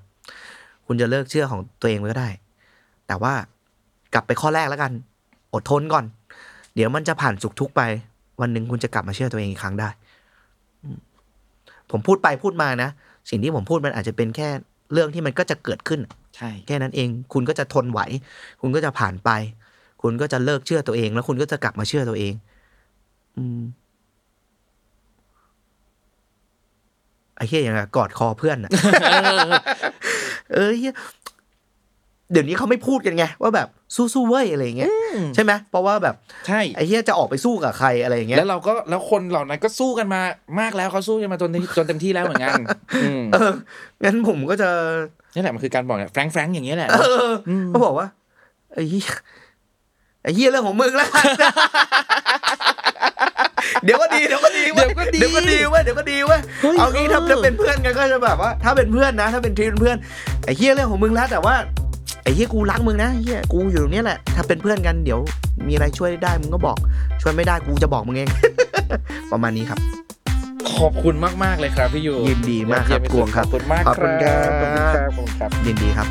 คุณจะเลิกเชื่อของตัวเองก็ได้ แต่ว่ากลับไปข้อแรกแล้วกัน อดทนก่อน เดี๋ยวมันจะผ่านสุขทุกข์ไป วันหนึ่งคุณจะกลับมาเชื่อตัวเองอีกครั้งได้อืมผมพูดไปพูดมานะ สิ่งที่ผมพูดมันอาจจะเป็นแค่ เรื่องที่มันก็จะเกิดขึ้นใช่แค่นั้นเอง คุณก็จะทนไหว คุณก็จะผ่านไป คุณก็จะเลิกเชื่อตัวเอง แล้วคุณก็จะกลับมาเชื่อตัวเอง อืมไอ้เหี้ยอย่างกับกอดคอเพื่อนอะเออเหี้ย เดี๋ยวนี้เขาไม่พูดกันไงว่าแบบสู้ๆเว้ยอะไรอย่างเงี้ยใช่ไหมเพราะว่าแบบใช่ไอ้เฮียจะออกไปสู้กับใครอะไรอย่างเงี้ยแล้วเราก็แล้วคนเหล่านั้นก็สู้กันมามากแล้วเขาสู้กันมาจนจนเต็มที่แล้วเหมือนกันอืมเอองั้นผมก็จะนี่แหละมันคือการบอกเนี่ยแฟรงค์แฟรงค์อย่างเงี้ยแหละเอออก็บอกว่าไอ้เหี้ยไอ้เหี้ยเรื่องของมึงแล้วเดี๋ยวก็ดีเดี๋ยวก็ดีเว้ยเดี๋ยวก็ดีเดี๋ยวก็ดีเว้ยเดี๋ยวก็ดีเว้ยเฮ้ยเอางี้ถ้าเออถ้าเป็นเพื่อนกันก็จะแบบว่า ถ้าเป็นเพื่อนนะ ถ้าเป็นทีมเพื่อนไอ้เหี้ยเรื่องของมึงแล้วแต่ว่า ไอ้เหี้ยกูรักมึงนะเหี้ยกูอยู่ตรงเนี้ยแหละ ถ้าเป็นเพื่อนกันเดี๋ยวมีอะไรช่วยได้มึงก็บอก ช่วยไม่ได้กูจะบอกมึงเอง ประมาณนี้ครับ ขอบคุณมาก ๆ เลยครับพี่ยูยินดีมากครับเยี่ยกวงครับขอบคุณมากขอบคุณครับขอบคุณครับขอบคุณครับยินดีครับ